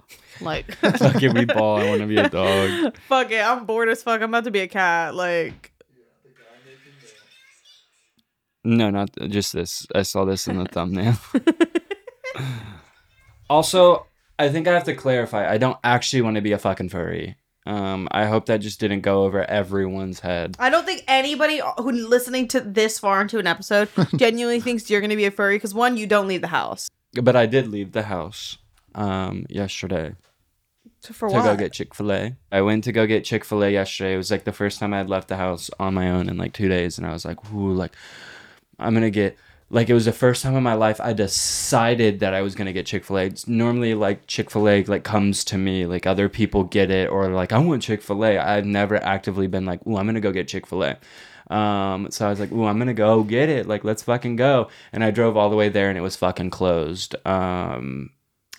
Like fuck it we ball i want to be a dog fuck it, I'm bored as fuck. I'm about to be a cat. Like No, not just this. I saw this in the thumbnail. also, I think I have to clarify. I don't actually want to be a fucking furry. Um, I hope that just didn't go over everyone's head. I don't think anybody who listening to this far into an episode genuinely thinks you're gonna be a furry because one, you don't leave the house. But I did leave the house um yesterday For to what? go get Chick Fil A. I went to go get Chick Fil A yesterday. It was like the first time I had left the house on my own in like two days, and I was like, "Ooh, like I'm gonna get like it was the first time in my life I decided that I was gonna get Chick Fil A. Normally, like Chick Fil A like comes to me, like other people get it, or like I want Chick Fil A. I've never actively been like, "Ooh, I'm gonna go get Chick Fil A." Um, so I was like, "Ooh, I'm gonna go get it. Like, let's fucking go." And I drove all the way there, and it was fucking closed. Um,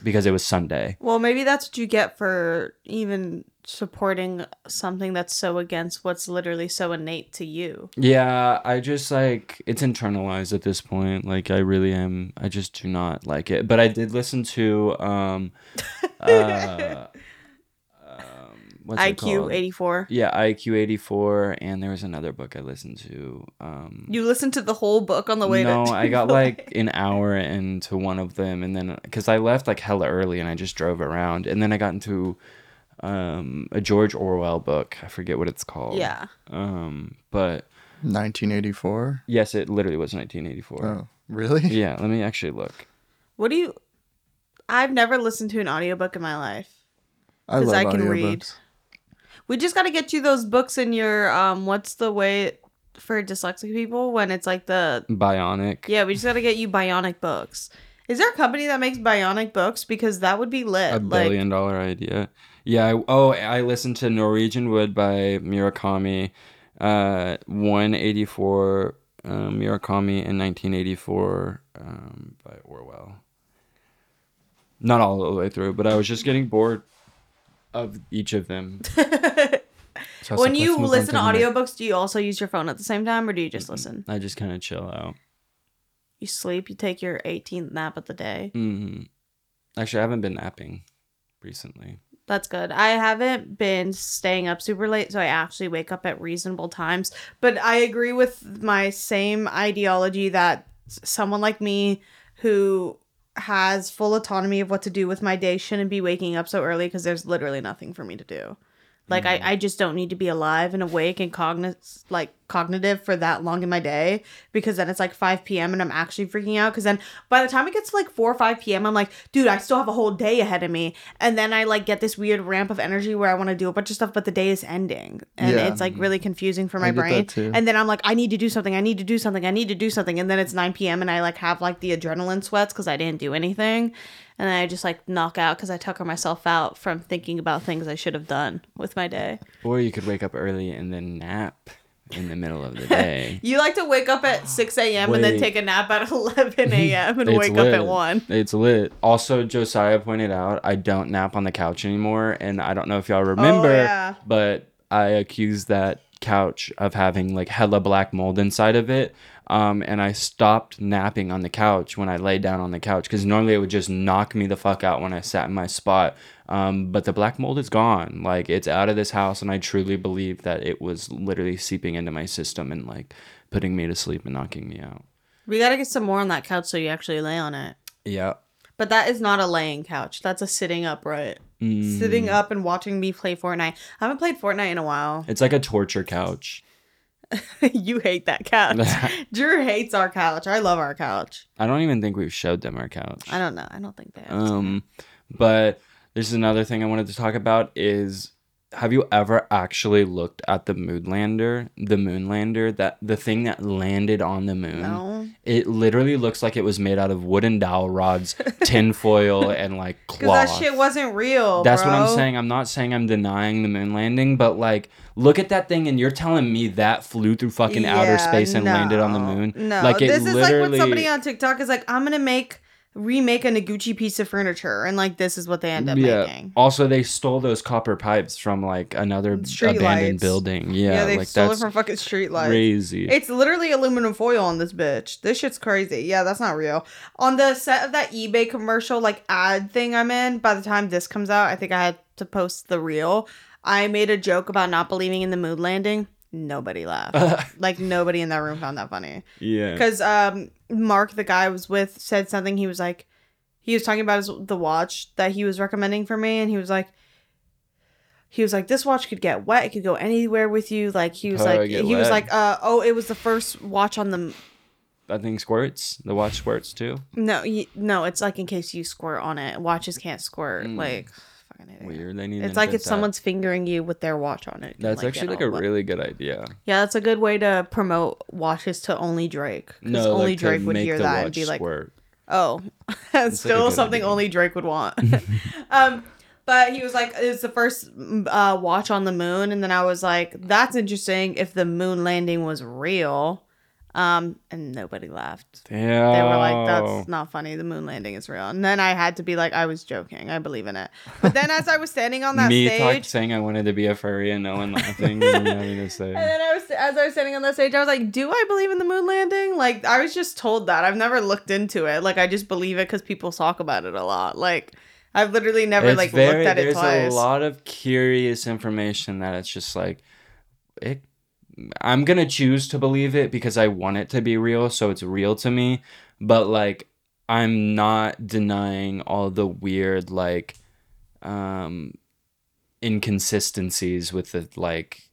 because it was Sunday. Well, maybe that's what you get for even supporting something that's so against what's literally so innate to you. Yeah, I just like it's internalized at this point. Like I really am. I just do not like it. But I did listen to um, uh, what's IQ eighty four. Yeah, IQ eighty four, and there was another book I listened to. Um, You listened to the whole book on the way no, to I got like an hour into one of them, and then because I left like hella early, and I just drove around, and then I got into um a George Orwell book. I forget what it's called. Yeah. Um, but 1984. yes, it literally was nineteen eighty four. Oh, really? Yeah, let me actually look. What do you I've never listened to an audiobook in my life. I 'Cause love I can read. We just got to get you those books in your um what's the way for dyslexic people when it's like the Bionic. Yeah, we just got to get you bionic books. Is there a company that makes bionic books because that would be lit. A like billion dollar idea. Yeah. I, oh, I listened to Norwegian Wood by Murakami. Uh, 184 um, Murakami and 1984 um, by Orwell. Not all the way through, but I was just getting bored of each of them. So when like, you let's move on listen to audiobooks, do you also use your phone at the same time or do you just listen? I just kind of chill out. You sleep, you take your 18th nap of the day. hmm Actually, I haven't been napping recently. That's good. I haven't been staying up super late, so I actually wake up at reasonable times. But I agree with my same ideology that someone like me who has full autonomy of what to do with my day shouldn't be waking up so early because there's literally nothing for me to do. Like I, mm. I just don't need to be alive and awake and cogniz- like cognitive for that long in my day because then it's like 5 p.m. and I'm actually freaking out because then by the time it gets to like 4 or 5 p.m. I'm like, dude, I still have a whole day ahead of me. And then I like get this weird ramp of energy where I want to do a bunch of stuff, but the day is ending. And Yeah. it's like really confusing for my I get that brain. And then I'm like, I need to do something. I need to do something. I need to do something. And then it's 9 p.m. and I like have like the adrenaline sweats because I didn't do anything. And then I just like knock out because I tucker myself out from thinking about things I should have done with my day. Or you could wake up early and then nap in the middle of the day. You like to wake up at 6 a.m. and then take a nap at 11 a.m. and wake up at 1. It's lit. Also, Josiah pointed out I don't nap on the couch anymore, and I don't know if y'all oh, remember, Oh, yeah. but I accused that couch of having like hella black mold inside of it. Um, and I stopped napping on the couch when I lay down on the couch because normally it would just knock me the fuck out when I sat in my spot. Um, but the black mold is gone. Like it's out of this house, and I truly believe that it was literally seeping into my system and like putting me to sleep and knocking me out. We got to get some more on that couch so you actually lay on it. Yeah. But that is not a laying couch. That's a sitting upright. Mm. Sitting up and watching me play Fortnite. I haven't played Fortnite in a while. It's like a torture couch. you hate that couch. Drew hates our couch. I love our couch. I don't even think we've showed them our couch. I don't know. I don't think they have. Um, but there's another thing I wanted to talk about is have you ever actually looked at the moonlander, the moonlander, that the thing that landed on the moon? No. It literally looks like it was made out of wooden dowel rods, tinfoil, and like cloth. that shit wasn't real. That's what I'm saying. I'm not saying I'm denying the moon landing, but like, look at that thing, and you're telling me that flew through fucking outer space and landed on the moon. No, like it this is like when somebody on TikTok is like, "I'm gonna make remake a Noguchi piece of furniture," and like this is what they end up making. Also, they stole those copper pipes from like another Street abandoned lights. building. Yeah, Yeah, they like stole that's it from fucking street lights. crazy. It's literally aluminum foil on this bitch. This shit's crazy. Yeah, that's not real. On the set of that eBay commercial, like ad thing I'm in, by the time this comes out, I think I had to post the reel. I made a joke about not believing in the moon landing. Nobody laughed. like nobody in that room found that funny. yeah. Because um, Mark, the guy I was with, said something. He was like, he was talking about his the watch that he was recommending for me, and he was like, he was like, this watch could get wet. It could go anywhere with you. Like he was like, he was like, uh, oh, it was the first watch on the. That thing squirts. The watch squirts too. No, he, no, it's like in case you squirt on it. Watches can't squirt. Mm. Like, fucking. Weird. They need. It's like if that. someone's fingering you with their watch on it. can, That's like, actually like a wet. really good idea. Yeah, that's a good way to promote watches to only Drake. Because No, only like, Drake would hear that and be like, squirt. oh, that's still good something idea. only Drake would want. um, but he was like, it's the first uh, watch on the moon. And then I was like, that's interesting if the moon landing was real. Um, and nobody laughed. Damn. They were like, that's not funny. The moon landing is real. And then I had to be like, I was joking. I believe in it. But then as I was standing on that me stage, saying I wanted to be a furry and no one laughing and me having to say. And then I was, as I was standing on that stage, I was like, "Do I believe in the moon landing?" Like, I was just told that. I've never looked into it. Like, I just believe it because people talk about it a lot. Like, I've literally never It's like very- looked at it there's twice. a lot of curious information that it's just like it I'm gonna choose to believe it because I want it to be real, so it's real to me. But like I'm not denying all the weird like um inconsistencies with the like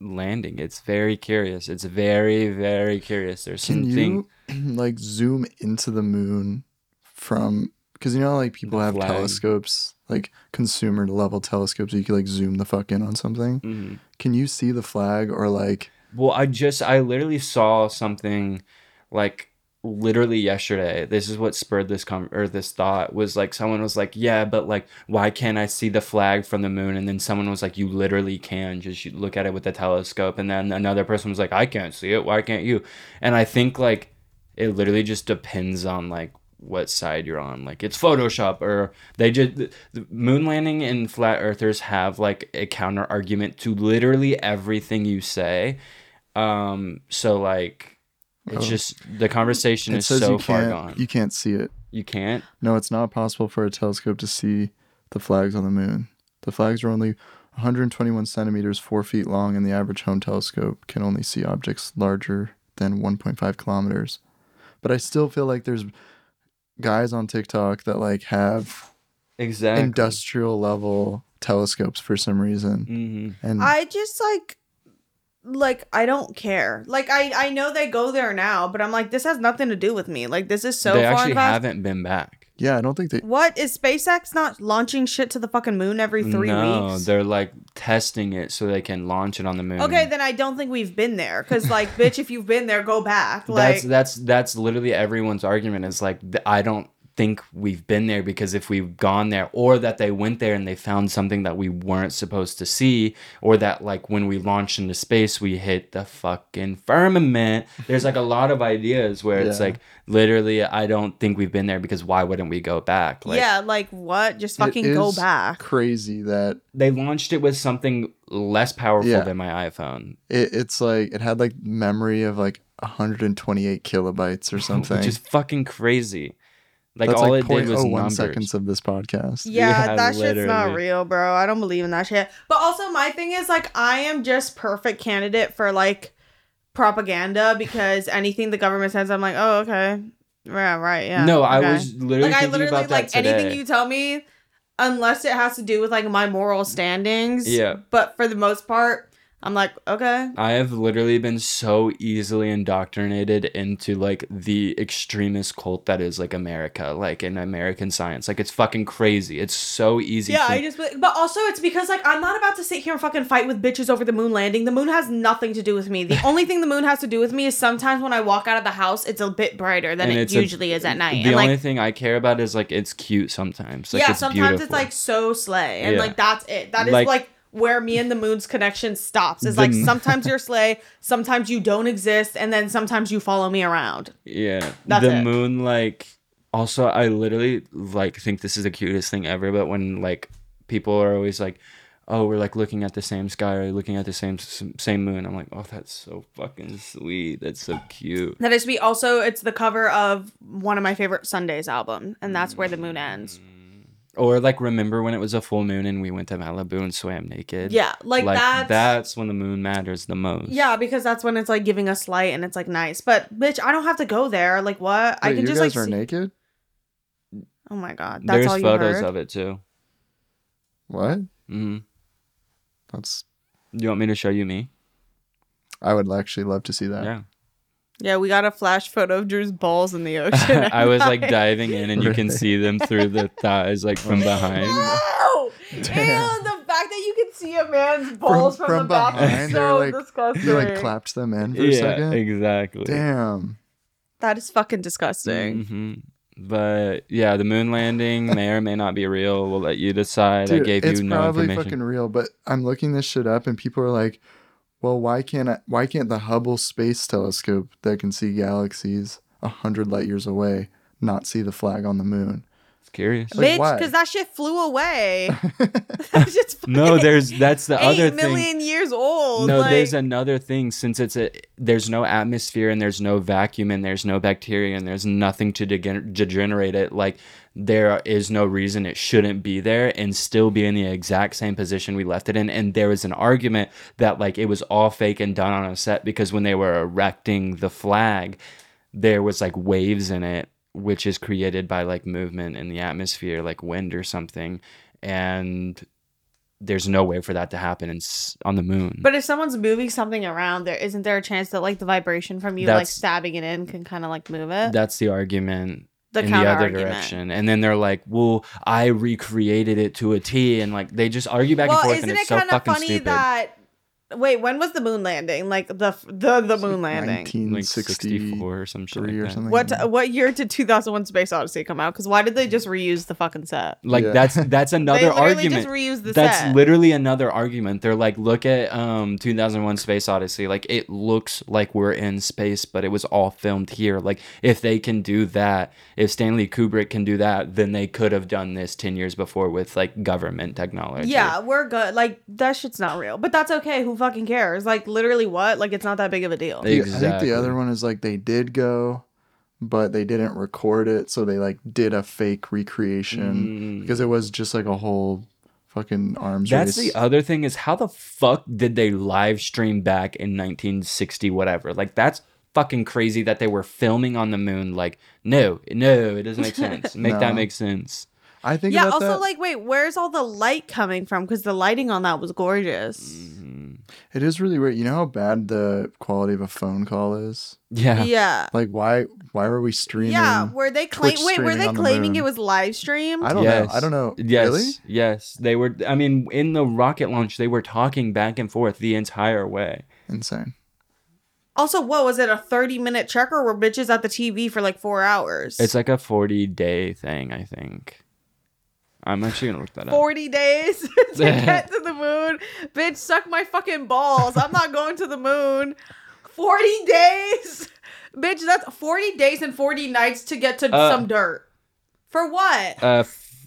landing. It's very curious. It's very, very curious. There's Can something you like zoom into the moon from because you know like people have flag. telescopes like consumer level telescopes you can like zoom the fuck in on something. Mhm. Can you see the flag or like Well, I just I literally saw something like literally yesterday. This is what spurred this com or this thought was like someone was like, "Yeah, but like why can't I see the flag from the moon?" And then someone was like, "You literally can. Just look at it with a telescope." And then another person was like, "I can't see it. Why can't you?" And I think like it literally just depends on like what side you're on. Like it's Photoshop or they just the, moon landing and flat earthers have like a counter argument to literally everything you say. Um so like it's Oh. just the conversation it is so far gone. you can't see it. you can't. No, it's not possible for a telescope to see the flags on the moon. The flags are only 121 centimeters, four feet long, and the average home telescope can only see objects larger than 1.5 kilometers. But I still feel like there's guys on TikTok that like have Exactly. industrial level telescopes for some reason, hmm and I just like, like I don't care. Like I, I know they go there now, but I'm like, this has nothing to do with me. Like this is so they far in actually past. haven't been back. Yeah, I don't think they. What is SpaceX not launching shit to the fucking moon every three no, weeks? they're like testing it so they can launch it on the moon. Okay, then I don't think we've been there. Cause like, bitch, if you've been there, go back. Like, that's that's that's literally everyone's argument is like I don't think we've been there because if we've gone there or that they went there and they found something that we weren't supposed to see or that like when we launched into space we hit the fucking firmament there's like a lot of ideas where it's like literally I don't think we've been there because why wouldn't we go back like yeah, like what? Just it fucking go back. Crazy that they launched it with something less powerful Yeah. than my iPhone it, it's like it had like memory of like 128 kilobytes or something. which is fucking crazy like That's all like it did was 0.01 numbers seconds of this podcast. Yeah, Yeah, that shit's not real, bro. I don't believe in that shit. But also, my thing is like, I am just perfect candidate for like propaganda because anything the government says, I'm like, oh, okay, yeah, right, yeah. no I was literally like, I thinking literally about that like today. anything you tell me, unless it has to do with like my moral standings. Yeah. But for the most part, I'm like, okay, I have literally been so easily indoctrinated into like the extremist cult that is like America, like in American science. Like it's fucking crazy. It's so easy. Yeah, for- I just. But also, it's because like I'm not about to sit here and fucking fight with bitches over the moon landing. The moon has nothing to do with me. The only thing the moon has to do with me is sometimes when I walk out of the house, it's a bit brighter than And it it's a- usually is at night. The and only like, thing I care about is like it's cute sometimes. Like yeah, it's sometimes it's like so slay, and Yeah. like that's it. That is Like- like. Where me and the moon's connection stops. Is like sometimes you're slay, sometimes you don't exist, and then sometimes you follow me around. Yeah. That's the it. moon like also I literally like think this is the cutest thing ever, but when like people are always like Oh, we're like looking at the same sky or looking at the same same moon. I'm like, oh, that's so fucking sweet. That's so cute. That is be also it's the cover of one of my favorite Sundays album, and that's where the moon ends. Mm. Or like, remember when it was a full moon and we went to Malibu and swam naked? Yeah, like, that's, that's when the moon matters the most. Yeah, because that's when it's like giving us light and it's like nice. But bitch, I don't have to go there. Like what? I can you just guys like. are see- naked. oh my god, that's There's all you photos heard. of it too. What? Mm-hmm. That's. Do you want me to show you me? I would actually love to see that. Yeah. Yeah, we got a flash photo of Drew's balls in the ocean. I was like diving in and you can see them through the thighs like from behind. No! Ew, the fact that you can see a man's balls from, the back is behind, they're so like disgusting. he like clapped them in for a yeah, second. exactly. Damn. that is fucking disgusting. hmm But yeah, the moon landing may or may not be real. We'll let you decide. I gave you no information. It's probably fucking real, but I'm looking this shit up and people are like, "Well, why can't I, why can't the Hubble Space Telescope that can see galaxies a hundred light years away not see the flag on the moon?" It's curious. Like, Bitch, because that shit flew away. that No, there's that's the other thing. million years old. No, like, there's another thing. Since it's a there's no atmosphere and there's no vacuum and there's no bacteria and there's nothing to degen- degenerate it. Like there is no reason it shouldn't be there and still be in the exact same position we left it in. And there was an argument that like it was all fake and done on a set because when they were erecting the flag, there was like waves in it, which is created by like movement in the atmosphere, like wind or something, and. There's no way for that to happen in, on the moon. But if someone's moving something around, there isn't there a chance that like the vibration from you like stabbing it in can kind of like move it? That's the argument The in the other direction. And then they're like, well, I recreated it to a T. And like, they just argue back well, and forth. isn't And it it's so kind of fucking funny stupid. that? Wait, when was the moon landing? Like the the the moon landing. 1964 or some shit like or something. What what year did 2001: Space Odyssey come out? Because why did they just reuse the fucking set? Like Yeah. that's that's another they argument. just reused the That's set. literally another argument. They're like, look at um 2001 Space Odyssey. Like it looks like we're in space, but it was all filmed here. Like if they can do that, if Stanley Kubrick can do that, then they could have done this 10 years before with like government technology. yeah, we're good. Like that shit's not real, but that's okay. Who fucking cares? Like literally, what? Like it's not that big of a deal. The- I think the other one is like they did go, but they didn't record it, so they like did a fake recreation because it was just like a whole fucking arms That's race. the other thing is how the fuck did they live stream back in 1960 whatever? Like that's fucking crazy that they were filming on the moon. Like no, no, it doesn't make sense. Make No. that make sense. I think yeah. about Also, that. like, wait, where's all the light coming from? Because the lighting on that was gorgeous. Mm. It is really weird. You know how bad the quality of a phone call is. Yeah. Yeah. Like why why were we streaming? Yeah, were they claim? Twitch Wait, were streaming they on the claiming moon. it was live streamed? I don't know. I don't know. Yes. Really? Yes. They were I mean, in the rocket launch, they were talking back and forth the entire way. Insane. Also, what was it? A thirty-minute check, or were bitches at the TV for like four hours? It's like a 40 day thing, I think. I'm actually gonna look that up. forty days to get to the moon. Bitch, suck my fucking balls. I'm not going to the moon. Forty days, bitch. That's forty days and forty nights to get to Uh, some dirt. For what? Uh, f-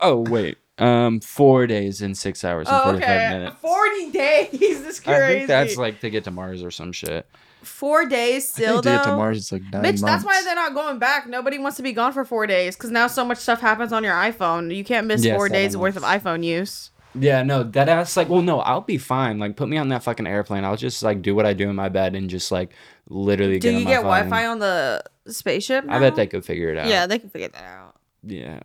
oh wait, um, four days and six hours and oh, forty-five okay. minutes. Forty days. This crazy. I think that's like to get to Mars or some shit. Four days still think to though. Mars it's like nine Bitch, that's why they're not going back. Nobody wants to be gone for four days because now so much stuff happens on your iPhone. You can't miss Yeah, four seven days worth of iPhone use. Yeah, no, that ass like, well, no, I'll be fine. Like, put me on that fucking airplane. I'll just like do what I do in my bed and just like literally Do get on you my get. Wi-Fi on the spaceship? I bet they could figure it out. Yeah, they can figure that out. Yeah.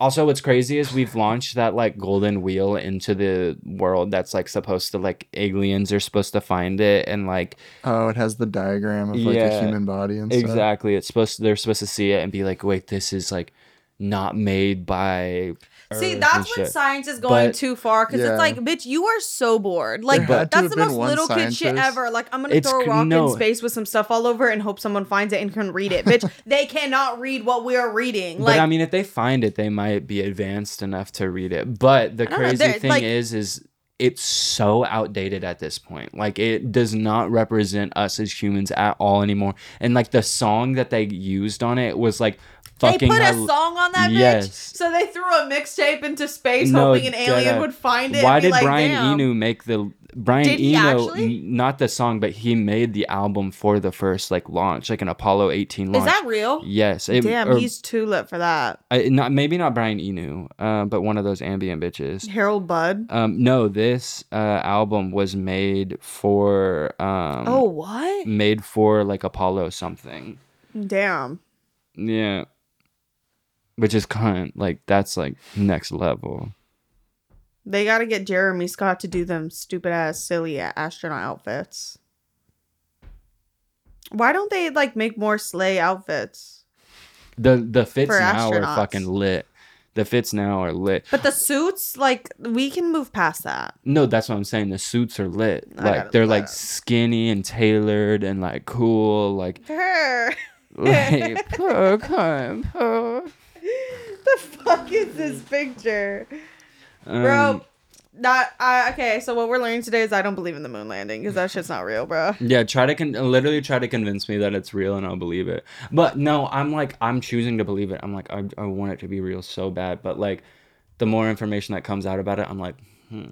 Also, what's crazy is we've launched that like golden wheel into the world that's like supposed to like aliens are supposed to find it and like Oh, it has the diagram of like Yeah, a human body and stuff. exactly it's supposed to, they're supposed to see it and be like wait this is like not made by See, that's when shit. science is going But- too far because Yeah. it's like, bitch, you are so bored. Like that's the most one little kid shit ever. Like I'm gonna It's throw a rock no. in space with some stuff all over and hope someone finds it and can read it. Bitch, they cannot read what we are reading. but Like I mean, if they find it, they might be advanced enough to read it. But the don't know, crazy thing like- is, is it's so outdated at this point. Like it does not represent us as humans at all anymore. And like the song that they used on it was like they fucking. put a hel- song on that bitch. Yes. So they threw a mixtape into space No, hoping an alien would find it. Why and be did like, Brian Damn. Eno make the Brian Did he Eno actually? n- not the song, but he made the album for the first like launch, like an Apollo 18 launch. Is that real? Yes. It, Damn, or- he's too lit for that. I, not maybe not Brian Eno, uh, but one of those ambient bitches. Harold Budd. Um, no, this uh, album was made for um, oh what? made for like Apollo something. Damn. Yeah, which is kind of, like that's like next level. They got to get Jeremy Scott to do them stupid ass silly astronaut outfits. Why don't they like make more slay outfits? The the fits now astronauts. are fucking lit. The fits now are lit. But the suits, like, we can move past that. No, that's what I'm saying. The suits are lit. I Like they're like up. skinny and tailored and like cool. Like like poor kind, poor. fuck is this picture? Um, Bro, not, uh, okay, so what we're learning today is I don't believe in the moon landing because that shit's not real, bro. Yeah, try to con- literally try to convince me that it's real and I'll believe it. But no, I'm like I'm choosing to believe it. I'm like I, I want it to be real so bad. But like the more information that comes out about it, I'm like, hmm.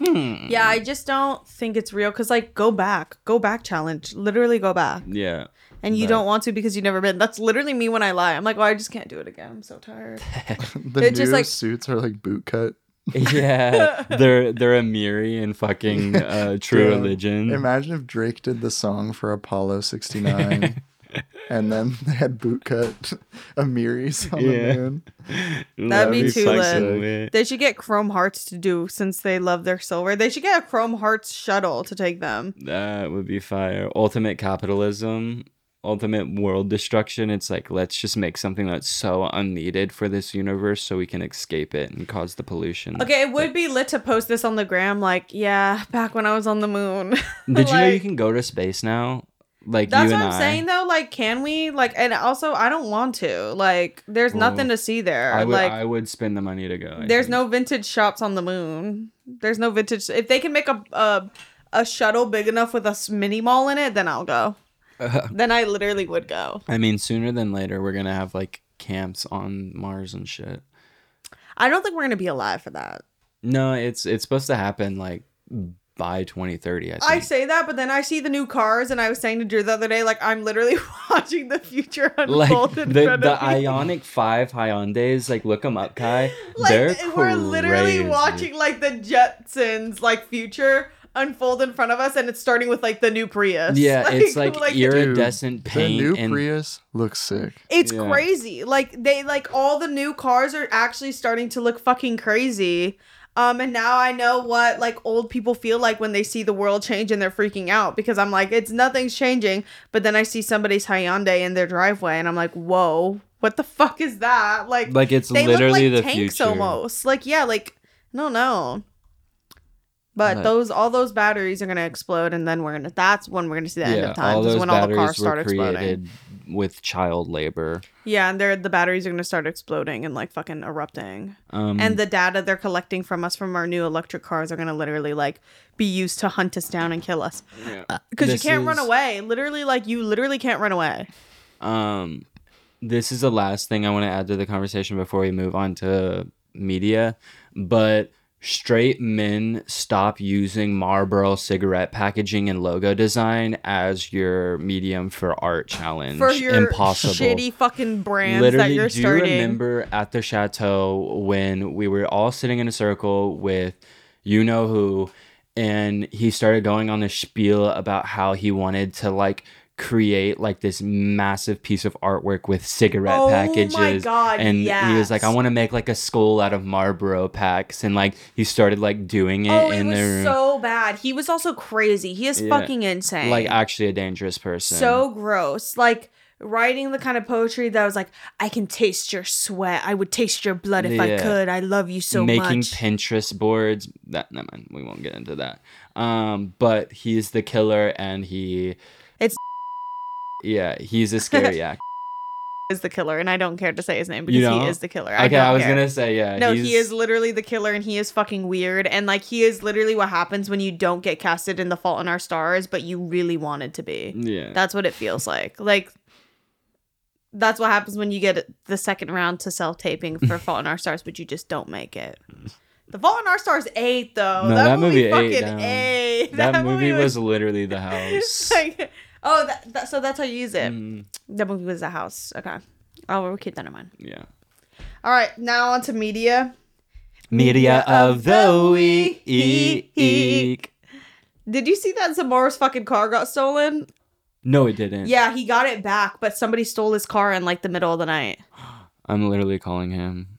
Yeah, I just don't think it's real because, like, go back. Go back challenge. Literally go back. yeah. And you But- don't want to because you've never been. That's literally me when I lie. I'm like, well, I just can't do it again. I'm so tired. The It's new just like- suits are like boot cut. Yeah, they're they're Amiri and fucking uh, True Yeah. Religion. Imagine if Drake did the song for Apollo 69 and then they had boot cut Amiris on Yeah. the moon. That'd be too fucking lit. They should get Chrome Hearts to do since they love their silver. They should get a Chrome Hearts shuttle to take them. That would be fire. Ultimate capitalism, ultimate world destruction. It's like let's just make something that's so unneeded for this universe so we can escape it and cause the pollution. Okay, it would be lit to post this on the gram. Like, yeah, back when I was on the moon. Did you know you can go to space now? Like That's you what I'm I. saying though. Like, can we? Like, and also, I don't want to. Like, there's Well, nothing to see there. I would like, I would spend the money to go. I there's think. no vintage shops on the moon. There's no vintage. If they can make a a, a shuttle big enough with a mini mall in it, then I'll go. then I literally would go. I mean, sooner than later, we're gonna have like camps on Mars and shit. I don't think we're gonna be alive for that. No, it's it's supposed to happen like by 2030. I think. I say that, but then I see the new cars, and I was saying to Drew the other day, like I'm literally watching the future like unfold in the front the of me. Ioniq Five Hyundai's, like look them up, Kai. like They're we're literally watching like the Jetsons like future unfold in front of us, and it's starting with like the new Prius. Yeah, it's like, the- iridescent The paint new and Prius looks sick. It's Yeah. crazy. Like they like all the new cars are actually starting to look fucking crazy. Um and now I know what like old people feel like when they see the world change and they're freaking out because I'm like it's nothing's changing, but then I see somebody's Hyundai in their driveway and I'm like, "Whoa, what the fuck is that?" Like like it's they literally look like the tanks future. almost. Like yeah, like no no. But those all those batteries are gonna explode, and then we're gonna. That's when we're gonna see the end of times. Is when all the cars start exploding. with child labor. Yeah, and they're the batteries are gonna start exploding and like fucking erupting. Um, and the data they're collecting from us from our new electric cars are gonna literally like be used to hunt us down and kill us. Because you can't run away. Literally, like you literally can't run away. Um, this is the last thing I want to add to the conversation before we move on to media. But straight men stop using Marlboro cigarette packaging and logo design as your medium for art challenge. For your Impossible. shitty fucking brands Literally, that you're do you starting. remember at the chateau when we were all sitting in a circle with you know who, and he started going on this spiel about how he wanted to like create like this massive piece of artwork with cigarette Oh my packages God, and he was like i want to make like a skull out of marlboro packs and like he started like doing it Oh, it was the room so bad. He was also crazy. He is Yeah. fucking insane. like actually a dangerous person so gross. Like writing the kind of poetry that was like, I can taste your sweat. I would taste your blood if I could. I love you so making much. Making Pinterest boards. That never mind, we won't get into that. Um, but he's the killer, and he. Yeah, he's a scary actor. is the killer, and I don't care to say his name because You know? he is the killer. I okay, I was care. gonna say yeah. No, he's, he is literally the killer, and he is fucking weird. And like, he is literally what happens when you don't get casted in The Fault in Our Stars, but you really wanted to be. Yeah, That's what it feels like. Like, that's what happens when you get the second round to self taping for Fault in Our Stars, but you just don't make it. The Fault in Our Stars ate though. No, that movie ate fucking ate. that, movie was literally the house. like, oh, that, that, so that's how you use it. Mm, The movie was the house. Okay. Oh, we'll keep that in mind. yeah. All right, now on to media. Media of the week. Did you see that Zamora's fucking car got stolen? No, it didn't. Yeah, he got it back, but somebody stole his car in like the middle of the night. I'm literally calling him.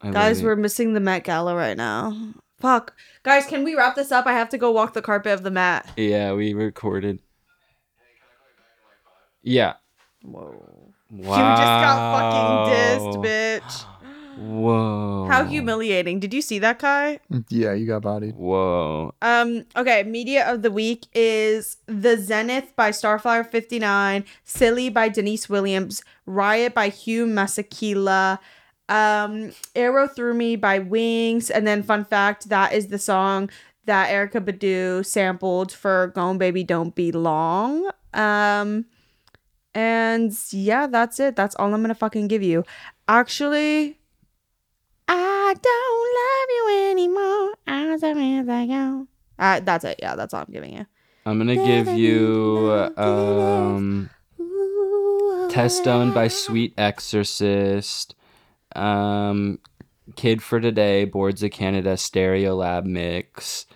I Guys, literally- we're missing the Met Gala right now. Fuck. Guys, can we wrap this up? I have to go walk the carpet of the mat. Yeah, we recorded. Yeah. Whoa. Wow. You just got fucking dissed, bitch. Whoa. How humiliating. Did you see that, guy? Yeah, you got bodied. Whoa. Um, okay, media of the week is The Zenith by Starflyer 59, Silly by Deniece Williams, Riot by Hugh Masekela, um, Arrow Through Me by Wings, and then fun fact, that is the song that Erykah Badu sampled for Gone Baby Don't Be Long. Um, and yeah, that's it. That's all I'm gonna fucking give you. Actually, I don't love you anymore. As as I go. Uh, that's it. Yeah, that's all I'm giving you. I'm gonna give you um Test Stone by Sweet Exorcist. Um Kid for Today, Boards of Canada Stereolab Mix.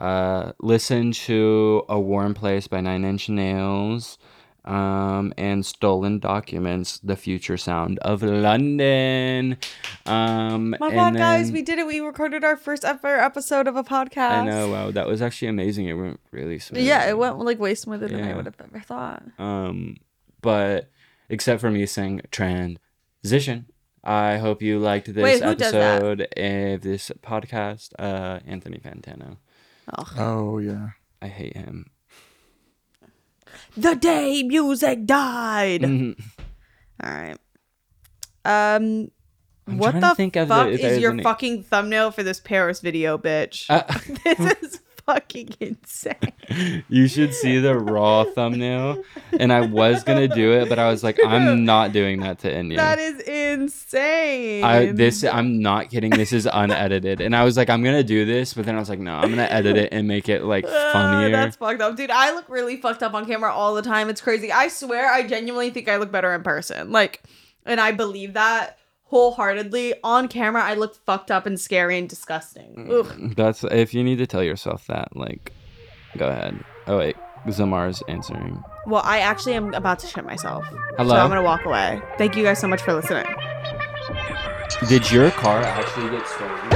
Uh listen to A Warm Place by Nine Inch Nails. Um, and Stolen Documents, The Future Sound of London. Um, My God, guys, we did it. We recorded our first ever episode of a podcast. I know, wow, that was actually amazing. It went really smooth. Yeah, it went like way smoother than I would have ever thought. Um, but except for me saying transition, I hope you liked this Wait, who does that? episode of this podcast. Uh, Anthony Fantano. Oh yeah. I hate him. The day music died. Mhm. All right. Um, I'm what trying to the think of fuck the- is your any- fucking thumbnail for this Paris video, bitch? Uh, this is fucking insane. you should see the raw thumbnail. And I was gonna do it, but I was like, I'm not doing that to Enya. That is insane. I this I'm not kidding. This is unedited, and I was like, I'm gonna do this, but then I was like, no, I'm gonna edit it and make it like Uh, funnier. that's fucked up, dude. I look really fucked up on camera all the time. It's crazy. I swear, I genuinely think I look better in person. Like, and I believe that wholeheartedly. On camera, I look fucked up and scary and disgusting. Mm. Ugh. That's if you need to tell yourself that, like, go ahead. Oh wait, Zamar's answering. Well, I actually am about to shit myself. Hello? So I'm gonna walk away. Thank you guys so much for listening. Did your car actually get stolen?